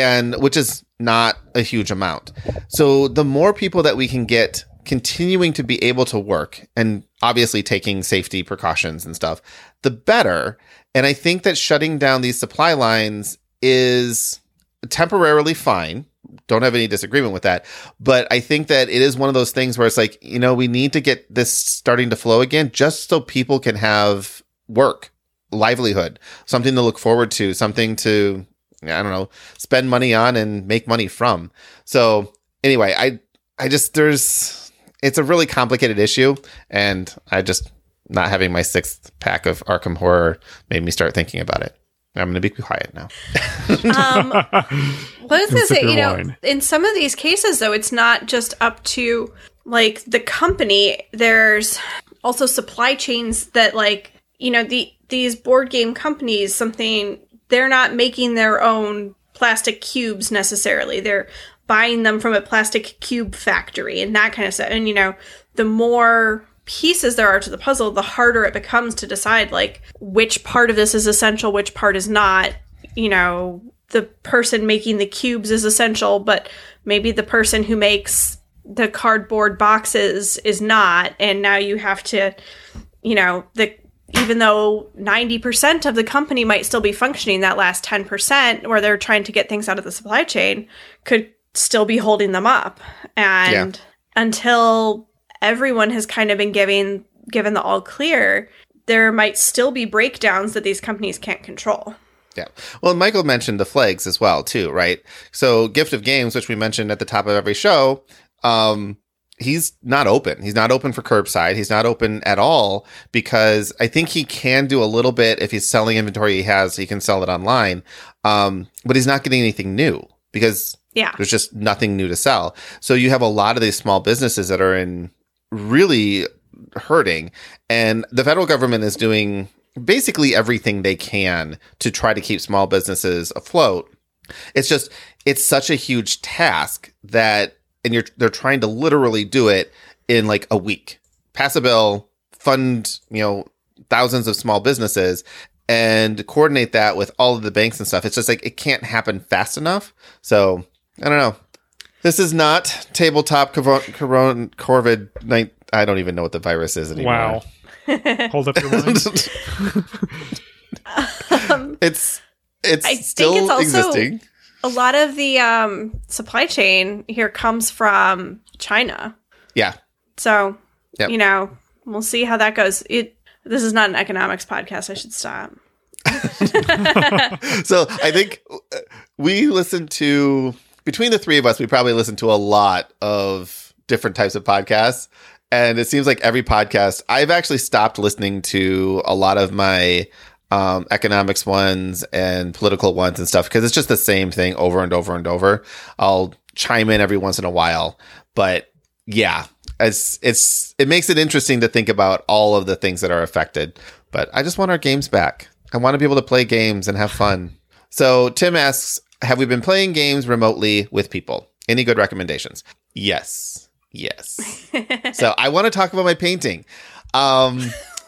and which is not a huge amount. So the more people that we can get continuing to be able to work and obviously taking safety precautions and stuff, the better. And I think that shutting down these supply lines is temporarily fine. Don't have any disagreement with that. But I think that it is one of those things where it's like, you know, we need to get this starting to flow again just so people can have work, livelihood, something to look forward to, something to I don't know, spend money on and make money from. So anyway, I I just there's it's a really complicated issue, and I just not having my sixth pack of Arkham Horror made me start thinking about it. I'm going to be quiet now. (laughs) Um, what I was going to Sip say, your you know, wine. in some of these cases, though, it's not just up to like the company. There's also supply chains that, like, you know, the these board game companies, something they're not making their own plastic cubes necessarily. They're buying them from a plastic cube factory and that kind of stuff. And you know, the more pieces there are to the puzzle, the harder it becomes to decide like which part of this is essential, which part is not. You know, the person making the cubes is essential, but maybe the person who makes the cardboard boxes is not. And now you have to, you know, the even though 90% of the company might still be functioning, that last 10% where they're trying to get things out of the supply chain could still be holding them up. And until everyone has kind of been giving given the all clear, there might still be breakdowns that these companies can't control. Yeah. Well, Michael mentioned the flags as well, too, right? So, Gift of Games, which we mentioned at the top of every show, um, he's not open. He's not open for curbside. He's not open at all because I think he can do a little bit if he's selling inventory he has, he can sell it online. Um, but he's not getting anything new because Yeah. there's just nothing new to sell. So you have a lot of these small businesses that are in really hurting and the federal government is doing basically everything they can to try to keep small businesses afloat. It's just it's such a huge task that and you're they're trying to literally do it in like a week. Pass a bill, fund, you know, thousands of small businesses and coordinate that with all of the banks and stuff. It's just like it can't happen fast enough. So, I don't know. This is not tabletop corona corvid nine I don't even know what the virus is anymore. Wow. (laughs) Hold up your wine. (laughs) it's it's I think still it's also- existing. A lot of the um, supply chain here comes from China. Yeah. So, Yep. you know, we'll see how that goes. It this is not an economics podcast. I should stop. (laughs) so I think uh, we listen to between the three of us, we probably listen to a lot of different types of podcasts. And it seems like every podcast, I've actually stopped listening to a lot of my um, economics ones and political ones and stuff because it's just the same thing over and over and over. I'll chime in every once in a while, but yeah, it's it's it makes it interesting to think about all of the things that are affected. But I just want our games back. I want to be able to play games and have fun. So Tim asks, have we been playing games remotely with people? Any good recommendations? Yes. Yes. (laughs) so I want to talk about my painting. Um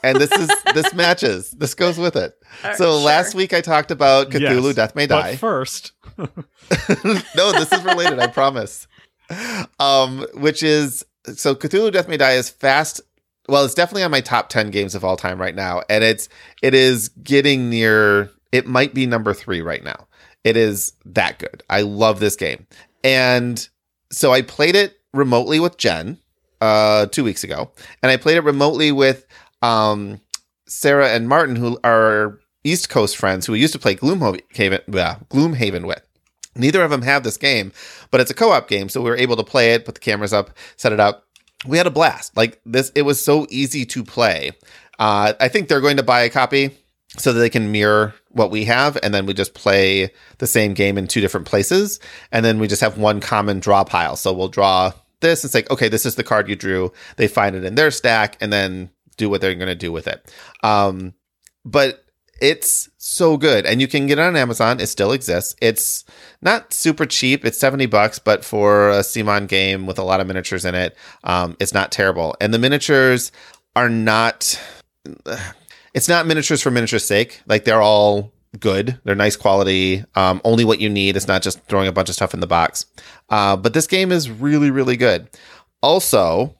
and this is this matches. This goes with it. (laughs) Uh, So sure. last week I talked about Cthulhu Yes, Death May Die. But first, (laughs) (laughs) no, this is related, I promise. Um, which is so Cthulhu Death May Die is fast. Well, it's definitely on my top 10 games of all time right now. And it's it is getting near it might be number three right now. It is that good. I love this game. And so I played it remotely with Jen uh two weeks ago. And I played it remotely with um Sarah and Martin, who are East Coast friends who we used to play Gloomhaven, yeah, Gloomhaven with. Neither of them have this game, but it's a co-op game, so we were able to play it, put the cameras up, set it up. We had a blast. Like this, it was so easy to play. Uh, I think they're going to buy a copy so that they can mirror what we have, and then we just play the same game in two different places, and then we just have one common draw pile. So we'll draw this. It's like, okay, this is the card you drew. They find it in their stack, and then do what they're going to do with it. Um, but it's so good and you can get it on amazon. It still exists. It's not super cheap. It's 70 bucks but for a CMON game with a lot of miniatures in it um, it's not terrible. And the miniatures are not it's not miniatures for miniatures sake. Like they're all good. They're nice quality. Um, only what you need. It's not just throwing a bunch of stuff in the box. Uh, but this game is really really good. Also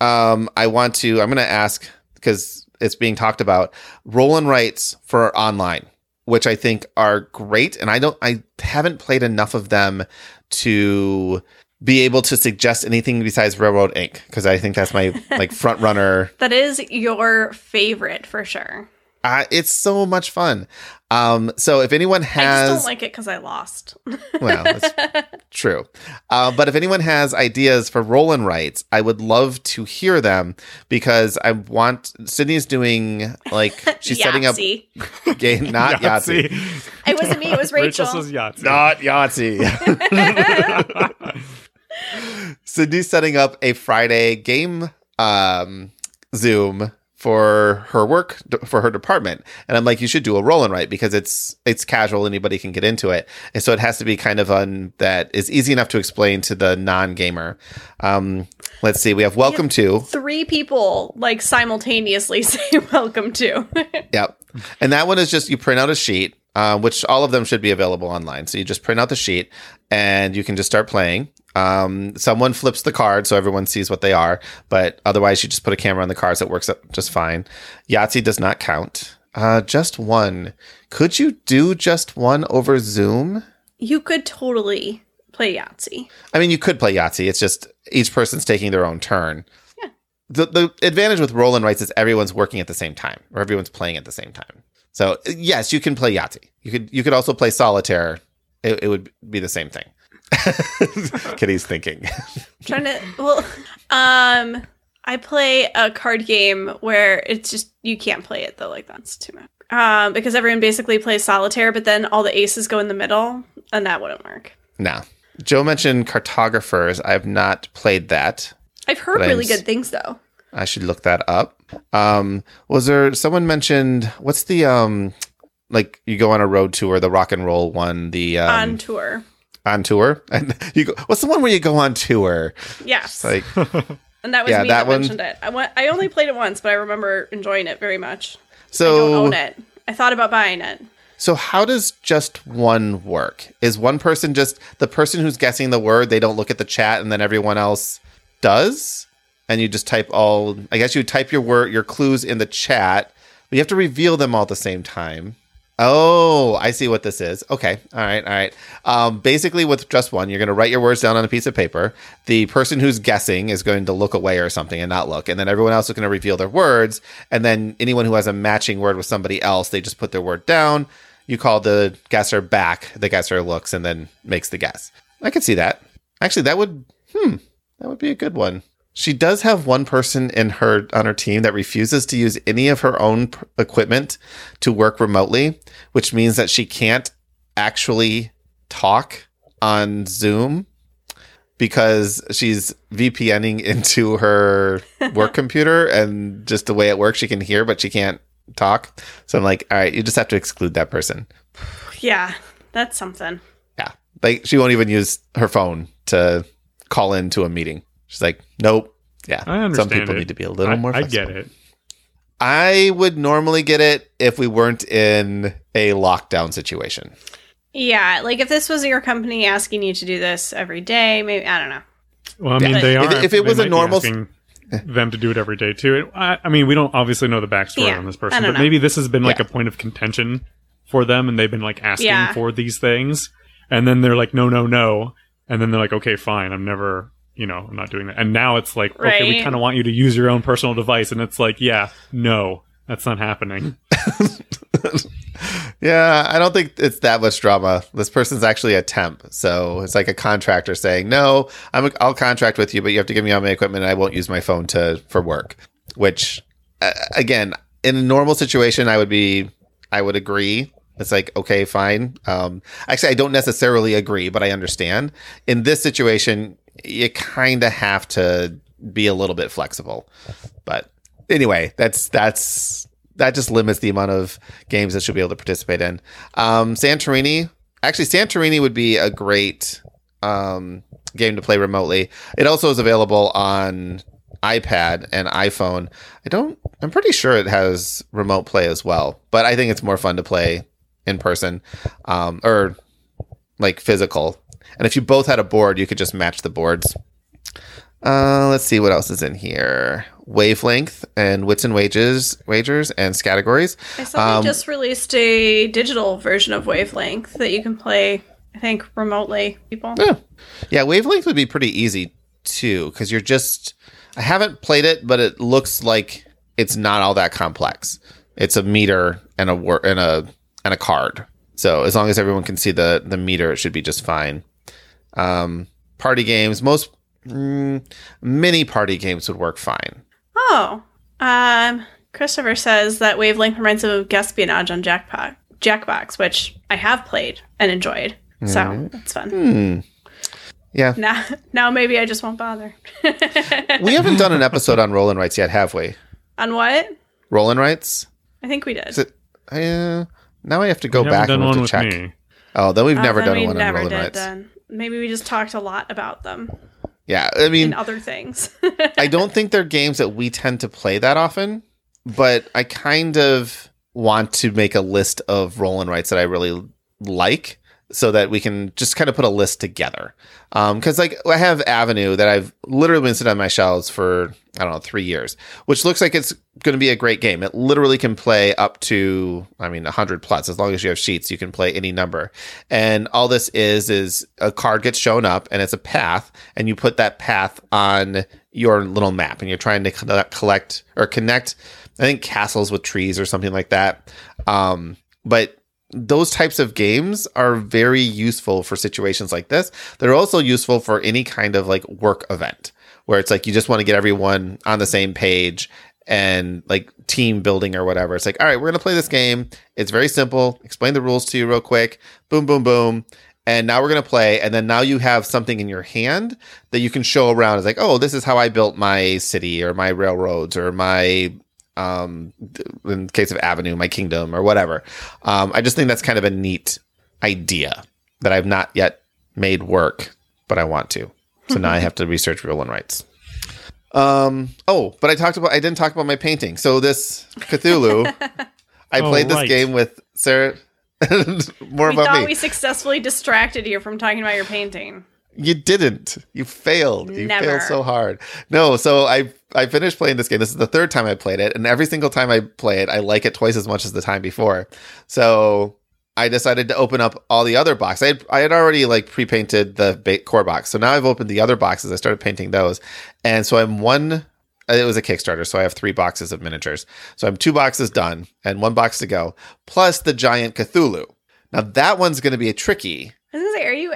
um, i want to i'm going to ask because it's being talked about roll and writes for online which i think are great and i don't i haven't played enough of them to be able to suggest anything besides Railroad Ink because i think that's my like front runner (laughs) That is your favorite for sure. Uh, it's so much fun. Um, so if anyone I has, just don't like it because I lost. well, that's (laughs) true. Uh, but if anyone has ideas for roll and writes, I would love to hear them because I want Sydney's doing like (laughs) she's setting up Yahtzee. (laughs) game, not Yahtzee, It wasn't me. It was Rachel. says Yahtzee. not Yahtzee. Sydney's setting up a Friday game um, Zoom for her work for her department, and I'm like, you should do a roll and write because it's it's casual, anybody can get into it, and so it has to be kind of one that is easy enough to explain to the non gamer. Um, let's see, we have welcome to. Three people like simultaneously (laughs) say welcome to. (laughs) Yep. And that one is just you print out a sheet, uh, which all of them should be available online. So you just print out the sheet and you can just start playing. Um, someone flips the card so everyone sees what they are, but otherwise you just put a camera on the cards. It works out just fine. Yahtzee does not count. Uh, just one. Could you do just one over Zoom? you could totally play Yahtzee. I mean, you could play Yahtzee. It's just each person's taking their own turn. The, the advantage with roll and writes is everyone's working at the same time, or everyone's playing at the same time. So yes, you can play Yahtzee. You could you could also play solitaire. It, it would be the same thing. (laughs) Kitty's thinking. trying to well um i play a card game where it's just you can't play it though like that's too much um because everyone basically plays solitaire but then all the aces go in the middle and that wouldn't work no. Joe mentioned cartographers. I have not played that. i've heard But I'm really good things though I should look that up. Um, was there someone mentioned what's the um like you go on a road tour, the rock and roll one, the um, on tour on tour, (laughs) and you go. What's the one where you go on tour? yes Like (laughs) and that was yeah, me that that, one- mentioned it I, went, I only played it once but i remember enjoying it very much i don't so. own it i thought about buying it So how does just one work? Is one person just the person who's guessing the word? They don't look at the chat, and then everyone else does, and you just type all. I guess you type your word, your clues in the chat, but you have to reveal them all at the same time. Oh, I see what this is. Okay, all right, all right. Um, basically, with just one, you're going to write your words down on a piece of paper. The person who's guessing is going to look away or something and not look, and then everyone else is going to reveal their words. And then anyone who has a matching word with somebody else, they just put their word down. You call the guesser back. The guesser looks and then makes the guess. I could see that. Actually, that would hmm, that would be a good one. She does have one person in her on her team that refuses to use any of her own p- equipment to work remotely, which means that she can't actually talk on Zoom because she's VPNing into her (laughs) work computer and just the way it works she can hear but she can't talk. So I'm like, all right, you just have to exclude that person. yeah that's something Yeah. Like she won't even use her phone to call into a meeting. She's like, nope. Yeah. I understand. Some people it. need to be a little I, more I get it. I would normally get it if we weren't in a lockdown situation. yeah like if this was your company asking you to do this every day maybe i don't know Well, I mean, Yeah. they If- are. if it was a might be normal- asking them to do it every day too. I, I mean, we don't obviously know the backstory Yeah, on this person, but know. maybe this has been like Yeah. a point of contention for them, and they've been like asking Yeah. for these things, and then they're like, no, no, no, and then they're like, okay, fine, I'm never. You know, I'm not doing that. And now it's like, okay, we kind of want you to use your own personal device. And it's like, yeah, no, that's not happening. (laughs) Yeah, I don't think it's that much drama. This person's actually a temp, so it's like a contractor saying, "No, I'm a, I'll contract with you, but you have to give me all my equipment, and I won't use my phone to for work." Which, uh, again, in a normal situation, I would be, I would agree. It's like okay, fine. Um, actually, I don't necessarily agree, but I understand. In this situation, you kind of have to be a little bit flexible. But anyway, that's that's that just limits the amount of games that she'll be able to participate in. Um, Santorini, actually, Santorini would be a great um, game to play remotely. It also is available on iPad and iPhone. I don't. I'm pretty sure it has remote play as well, but I think it's more fun to play in person um, or like physical. And if you both had a board, you could just match the boards. Uh, let's see what else is in here. Wavelength and wits and wages, wagers and categories. I saw Um, they just released a digital version of Wavelength that you can play, I think, remotely. People. Yeah, yeah. Wavelength would be pretty easy too because you're just. I haven't played it, but it looks like it's not all that complex. It's a meter and a and a and a card. So as long as everyone can see the the meter, it should be just fine. Um, party games, most mm, mini party games would work fine. Oh, um, Christopher says that Wavelength reminds him of Espionage on Jackpot, Jackbox, which I have played and enjoyed. So that's fun. Hmm. Yeah, Now, (laughs) now maybe I just won't bother. (laughs) we haven't done an episode on roll and rights yet, have we? On what? Roll and rights. I think we did. Is it? Uh, now I have to go You back haven't and one to with check. me. Oh, then we've Oh, never then done we one on never roll and rights. then. Maybe we just talked a lot about them Yeah, I mean, and other things. (laughs) I don't think they're games that we tend to play that often, but I kind of want to make a list of roll and rights that I really like so that we can just kind of put a list together. Because, like, I have Avenue that I've literally been sitting on my shelves for, I don't know, three years, which looks like it's going to be a great game. It literally can play up to, I mean, 100 plus. As long as you have sheets, you can play any number. And all this is, is a card gets shown up and it's a path, and you put that path on your little map, and you're trying to collect or connect, I think, castles with trees or something like that. Um, but those types of games are very useful for situations like this. They're also useful for any kind of like work event where it's like you just want to get everyone on the same page and like team building or whatever. It's like, all right, we're going to play this game. It's very simple. Explain the rules to you real quick. Boom, boom, boom. And now we're going to play. And then now you have something in your hand that you can show around. It's like, oh, this is how I built my city or my railroads or my um in the case of avenue my kingdom or whatever. Um i just think that's kind of a neat idea that i've not yet made work but i want to. So now i (laughs) have to research roll and rights. Um oh but i talked about i didn't talk about my painting. So this cthulhu (laughs) i Oh, played this right. game with sarah (laughs) more we about thought me. we successfully distracted you from talking about your painting. You didn't. You failed. You Never. failed so hard. No, so I I finished playing this game. This is the third time I played it, and every single time I play it, I like it twice as much as the time before. So I decided to open up all the other boxes. I had, I had already like pre-painted the ba- core box, so now I've opened the other boxes. I started painting those, and so I'm one. It was a Kickstarter, so I have three boxes of miniatures. So I'm two boxes done and one box to go, plus the giant Cthulhu. Now that one's going to be a tricky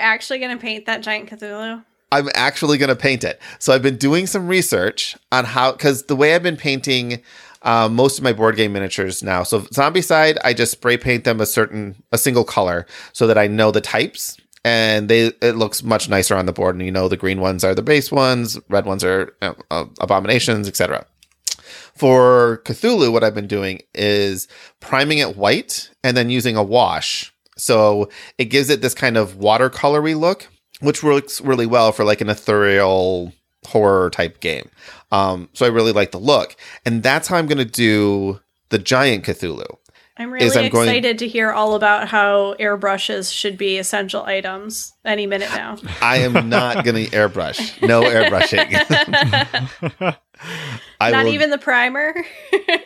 You actually gonna paint that giant Cthulhu? I'm actually going to paint it. So I've been doing some research on how, because the way I've been painting uh, most of my board game miniatures now. So Zombicide, I just spray paint them a certain, a single color so that I know the types and they, it looks much nicer on the board. And you know, the green ones are the base ones, red ones are uh, uh, abominations, etc. For Cthulhu, what I've been doing is priming it white and then using a wash. So it gives it this kind of watercolory look, which works really well for like an ethereal horror type game. Um, so I really like the look. And that's how I'm going to do the giant Cthulhu. I'm really I'm going- excited to hear all about how airbrushes should be essential items any minute now. (laughs) I am not going to airbrush. No airbrushing. (laughs) Not will- even the primer.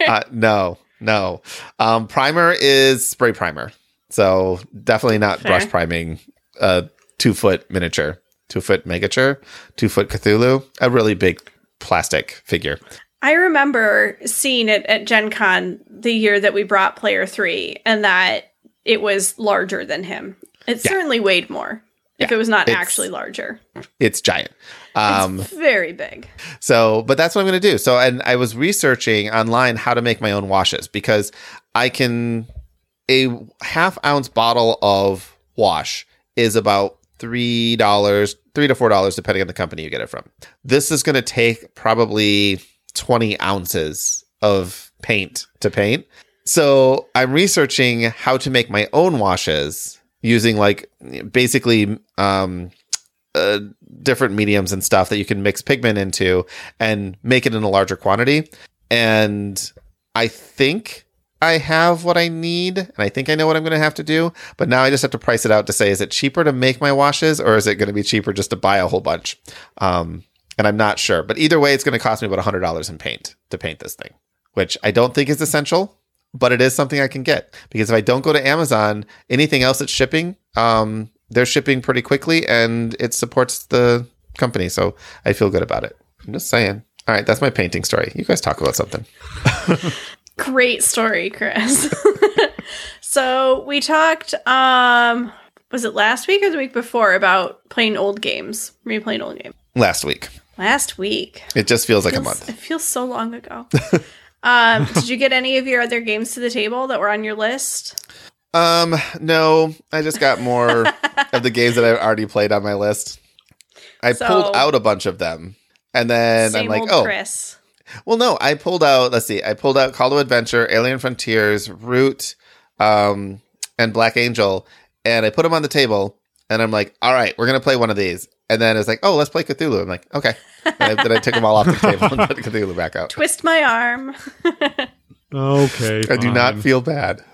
uh, no, no. Um, primer is spray primer. So definitely not Fair. brush priming a two foot miniature, two foot miniature, two foot Cthulhu, a really big plastic figure. I remember seeing it at Gen Con the year that we brought Player 3 and that it was larger than him. It Yeah. certainly weighed more if Yeah, it was not actually larger. It's giant. Um, it's very big. So, but that's what I'm going to do. So, and I was researching online how to make my own washes because I can, a half ounce bottle of wash is about $3, 3 to $4, depending on the company you get it from. This is going to take probably 20 ounces of paint to paint. So, I'm researching how to make my own washes using like basically, um, uh, different mediums and stuff that you can mix pigment into and make it in a larger quantity. And I think I have what I need, and I think I know what I'm going to have to do. But now I just have to price it out to say, is it cheaper to make my washes, or is it going to be cheaper just to buy a whole bunch? Um, and I'm not sure. But either way, it's going to cost me about hundred dollars in paint to paint this thing, which I don't think is essential. But it is something I can get because if I don't go to Amazon, anything else that's shipping, um, they're shipping pretty quickly and it supports the company. So I feel good about it. I'm just saying. All right, that's my painting story. You guys talk about something. (laughs) Great story, Chris. (laughs) so we talked um was it last week or the week before about playing old games? Replaying old games. Last week. Last week. It just feels like Feels- a month. It feels so long ago. (laughs) um, did you get any of your other games to the table that were on your list? Um, no, I just got more of the games that I've already played on my list. I So- pulled out a bunch of them. And then I'm like, oh, Chris. Well, no, I pulled out, let's see, I pulled out Call to Adventure, Alien Frontiers, Root, um, and Black Angel, and I put them on the table, and I'm like, all right, we're going to play one of these. And then it's like, oh, let's play Cthulhu. I'm like, okay. And I, then I took them all off the table and put Cthulhu back out. Twist my arm. Okay. I do not feel bad.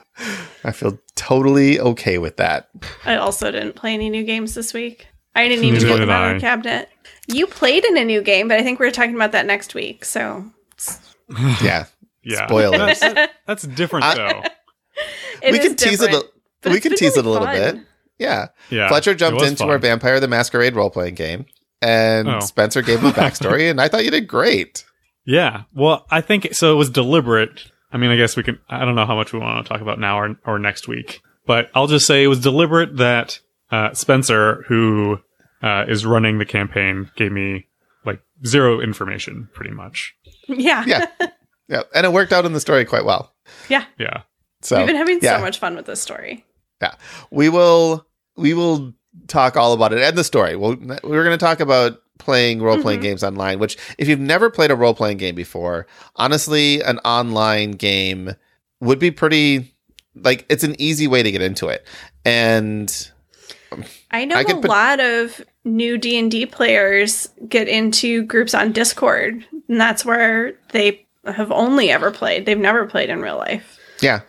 I feel totally okay with that. I also didn't play any new games this week. I didn't even Neither get did them out of the cabinet. You played in a new game, but I think we're talking about that next week. So (sighs) Yeah. Yeah. Spoilers. That's, (laughs) that's different I- though. (laughs) it we is can tease it. A, we can been tease it a little fun. bit. Yeah. Yeah. Fletcher jumped into fun. our Vampire the Masquerade role playing game, and Oh. Spencer gave him a backstory, and I thought you did great. (laughs) Yeah. Well, I think so. It was deliberate. I mean, I guess we can. I don't know how much we want to talk about now or, or next week, but I'll just say it was deliberate that uh, Spencer, who uh, is running the campaign, gave me like zero information, pretty much. Yeah. Yeah. (laughs) Yeah, and it worked out in the story quite well. Yeah. Yeah. So We've been having yeah, so much fun with this story. Yeah. We will we will talk all about it and the story. We'll, we're going to talk about playing role playing Mhm. games online. Which, if you've never played a role playing game before, honestly, an online game would be pretty like it's an easy way to get into it. And I know I a put- lot of new D and D players get into groups on Discord, and that's where they have only ever played. They've never played in real life. Yeah.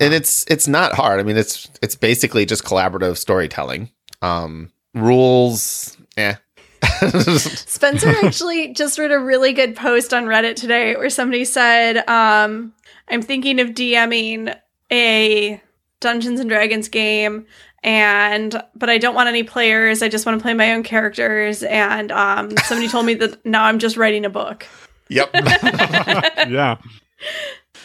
And it's it's not hard. I mean, it's it's basically just collaborative storytelling. Um rules, yeah. (laughs) Spencer actually just read a really good post on Reddit today where somebody said, um, I'm thinking of DMing a Dungeons and Dragons game and but I don't want any players. I just want to play my own characters and um, somebody told me that (laughs) now I'm just writing a book. yep. (laughs) yeah. (laughs)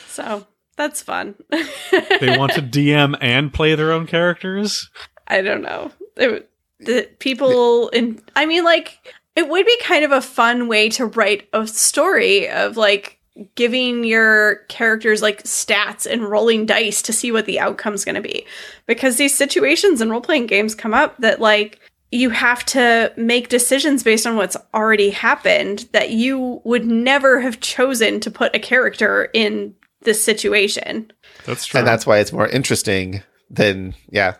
So, that's fun. They want to DM and play their own characters. I don't know. It, the people in I mean like it would be kind of a fun way to write a story of like giving your characters like stats and rolling dice to see what the outcome's going to be because these situations in role-playing games come up that like you have to make decisions based on what's already happened that you would never have chosen to put a character in this situation. That's true. and that's why it's more interesting than yeah.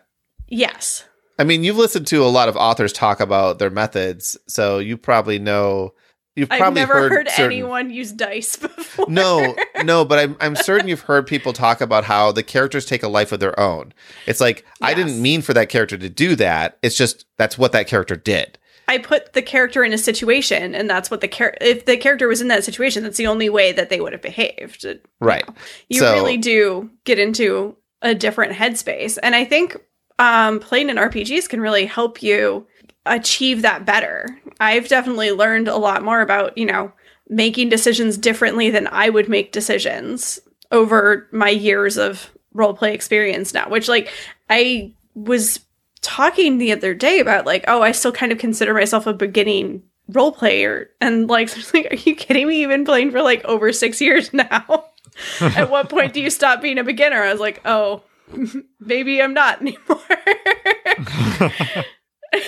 Yes. I mean, you've listened to a lot of authors talk about their methods, so you probably know. You've I've never heard, certain- anyone use dice (laughs) before. No, no, but I'm I'm certain you've heard people talk about how the characters take a life of their own. It's like I didn't mean for that character to do that. It's just that's what that character did. I put the character in a situation, and that's what the char- if the character was in that situation, that's the only way that they would have behaved. You Right. know, You So- really do get into a different headspace, and I think um, playing in RPGs can really help you achieve that better. I've definitely learned a lot more about you know making decisions differently than I would make decisions over my years of role play experience now. Which like I was talking the other day about like, oh, I still kind of consider myself a beginning role player. And like, (laughs) like, are you kidding me? You've been playing for like over six years (laughs) now. (laughs) At what point do you stop being a beginner? I was like, oh, maybe I'm not anymore. (laughs)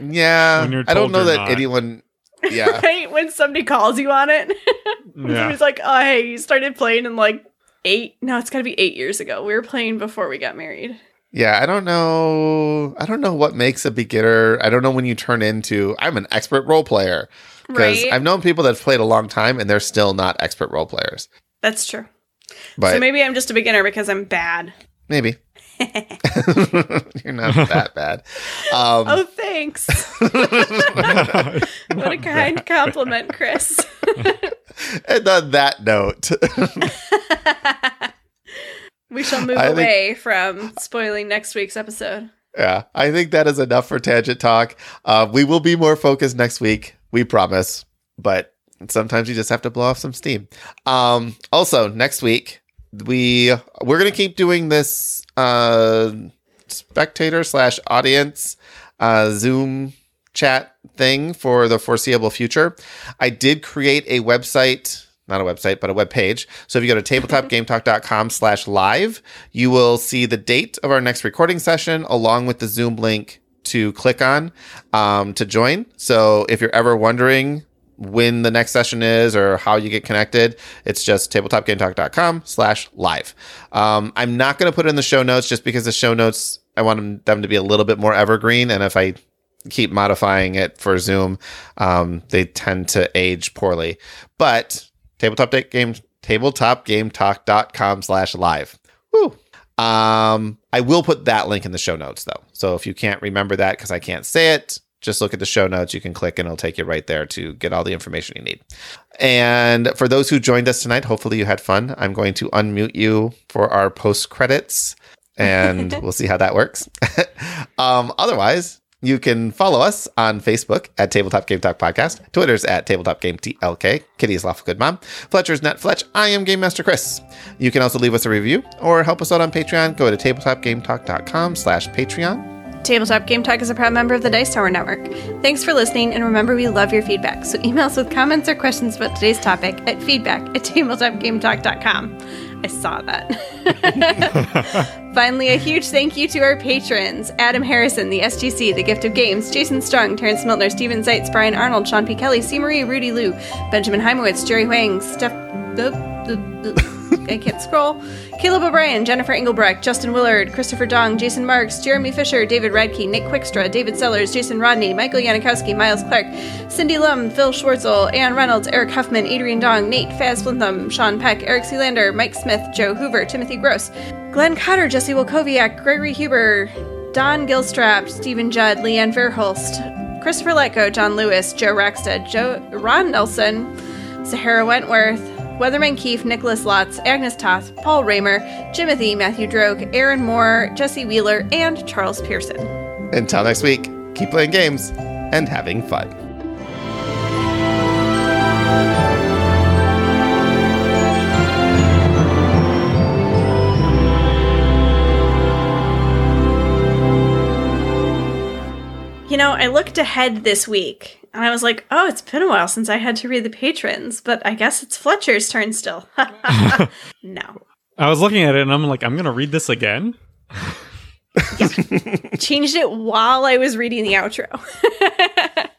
Yeah, When you're I don't know that not. anyone. Yeah, (laughs) right? When somebody calls you on it. (laughs) When Yeah. Somebody's like, oh, hey, you started playing in like eight. No, it's got to be eight years ago. We were playing before we got married. yeah. I don't know. I don't know what makes a beginner. I don't know when you turn into. I'm an expert role player because Right? I've known people that have played a long time and they're still not expert role players. That's true. But so maybe I'm just a beginner because I'm bad. maybe (laughs) you're not that bad. Um, Oh, thanks. (laughs) What a kind compliment, Chris. (laughs) And on that note, we shall move I think- away from spoiling next week's episode. yeah, I think that is enough for tangent talk. Uh, we will be more focused next week, we promise. But Sometimes you just have to blow off some steam. Um, also, next week we we're gonna keep doing this uh, spectator slash audience uh, Zoom chat thing for the foreseeable future. I did create a website not a website, but a web page. So if you go to tabletopgametalk.com slash live, you will see the date of our next recording session along with the Zoom link to click on um, to join. So if you're ever wondering when the next session is or how you get connected, it's just tabletopgametalk.com slash live. Um, I'm not going to put it in the show notes just because the show notes, I want them to be a little bit more evergreen. And if I keep modifying it for Zoom, um, they tend to age poorly. But tabletop game tabletopgametalk.com slash live. Um, I will put that link in the show notes though. So if you can't remember that because I can't say it, just look at the show notes. You can click and it'll take you right there to get all the information you need. And for those who joined us tonight, hopefully you had fun. I'm going to unmute you for our post credits (laughs) and we'll see how that works. (laughs) um, otherwise, you can follow us on Facebook at Tabletop Game Talk Podcast. Twitter's at Tabletop Game TLK. Kitty is Lawful Good Mom. Fletcher's Net Fletch. I am Game Master Chris. You can also leave us a review or help us out on Patreon. Go to tabletopgametalk.com slash Patreon. Tabletop Game Talk is a proud member of the Dice Tower Network. Thanks for listening, and remember we love your feedback. So email us with comments or questions about today's topic at feedback at tabletopgametalk.com. I saw that. (laughs) Finally, a huge thank you to our patrons Adam Harrison, the SGC, The Gift of Games, Jason Strong, Terrence Miltner, Steven Zeitz, Brian Arnold, Sean P. Kelly, C. Marie, Rudy Liu, Benjamin Heimowitz, Jerry Huang, Steph. I can't scroll. Caleb O'Brien, Jennifer Engelbrecht, Justin Willard, Christopher Dong, Jason Marks, Jeremy Fisher, David Radke, Nick Quickstra, David Sellers, Jason Rodney, Michael Yanikowski, Miles Clark, Cindy Lum, Phil Schwartzel, Ann Reynolds, Eric Huffman, Adrian Dong, Nate Faz Flintham, Sean Peck, Eric Sealander, Mike Smith, Joe Hoover, Timothy Gross, Glenn Cotter, Jesse Wilkoviak, Gregory Huber, Don Gilstrap, Stephen Judd, Leanne Verhulst, Christopher Letko, John Lewis, Joe Rackstead, Joe Ron Nelson, Sahara Wentworth, Weatherman Keefe, Nicholas Lotz, Agnes Toth, Paul Raymer, Jimothy, Matthew Droke, Aaron Moore, Jesse Wheeler, and Charles Pearson. Until next week, keep playing games and having fun. You know, I looked ahead this week and I was like, oh, it's been a while since I had to read the patrons, but I guess it's Fletcher's turn still. (laughs) no. I was looking at it and I'm like, I'm going to read this again. (laughs) Changed it while I was reading the outro. (laughs)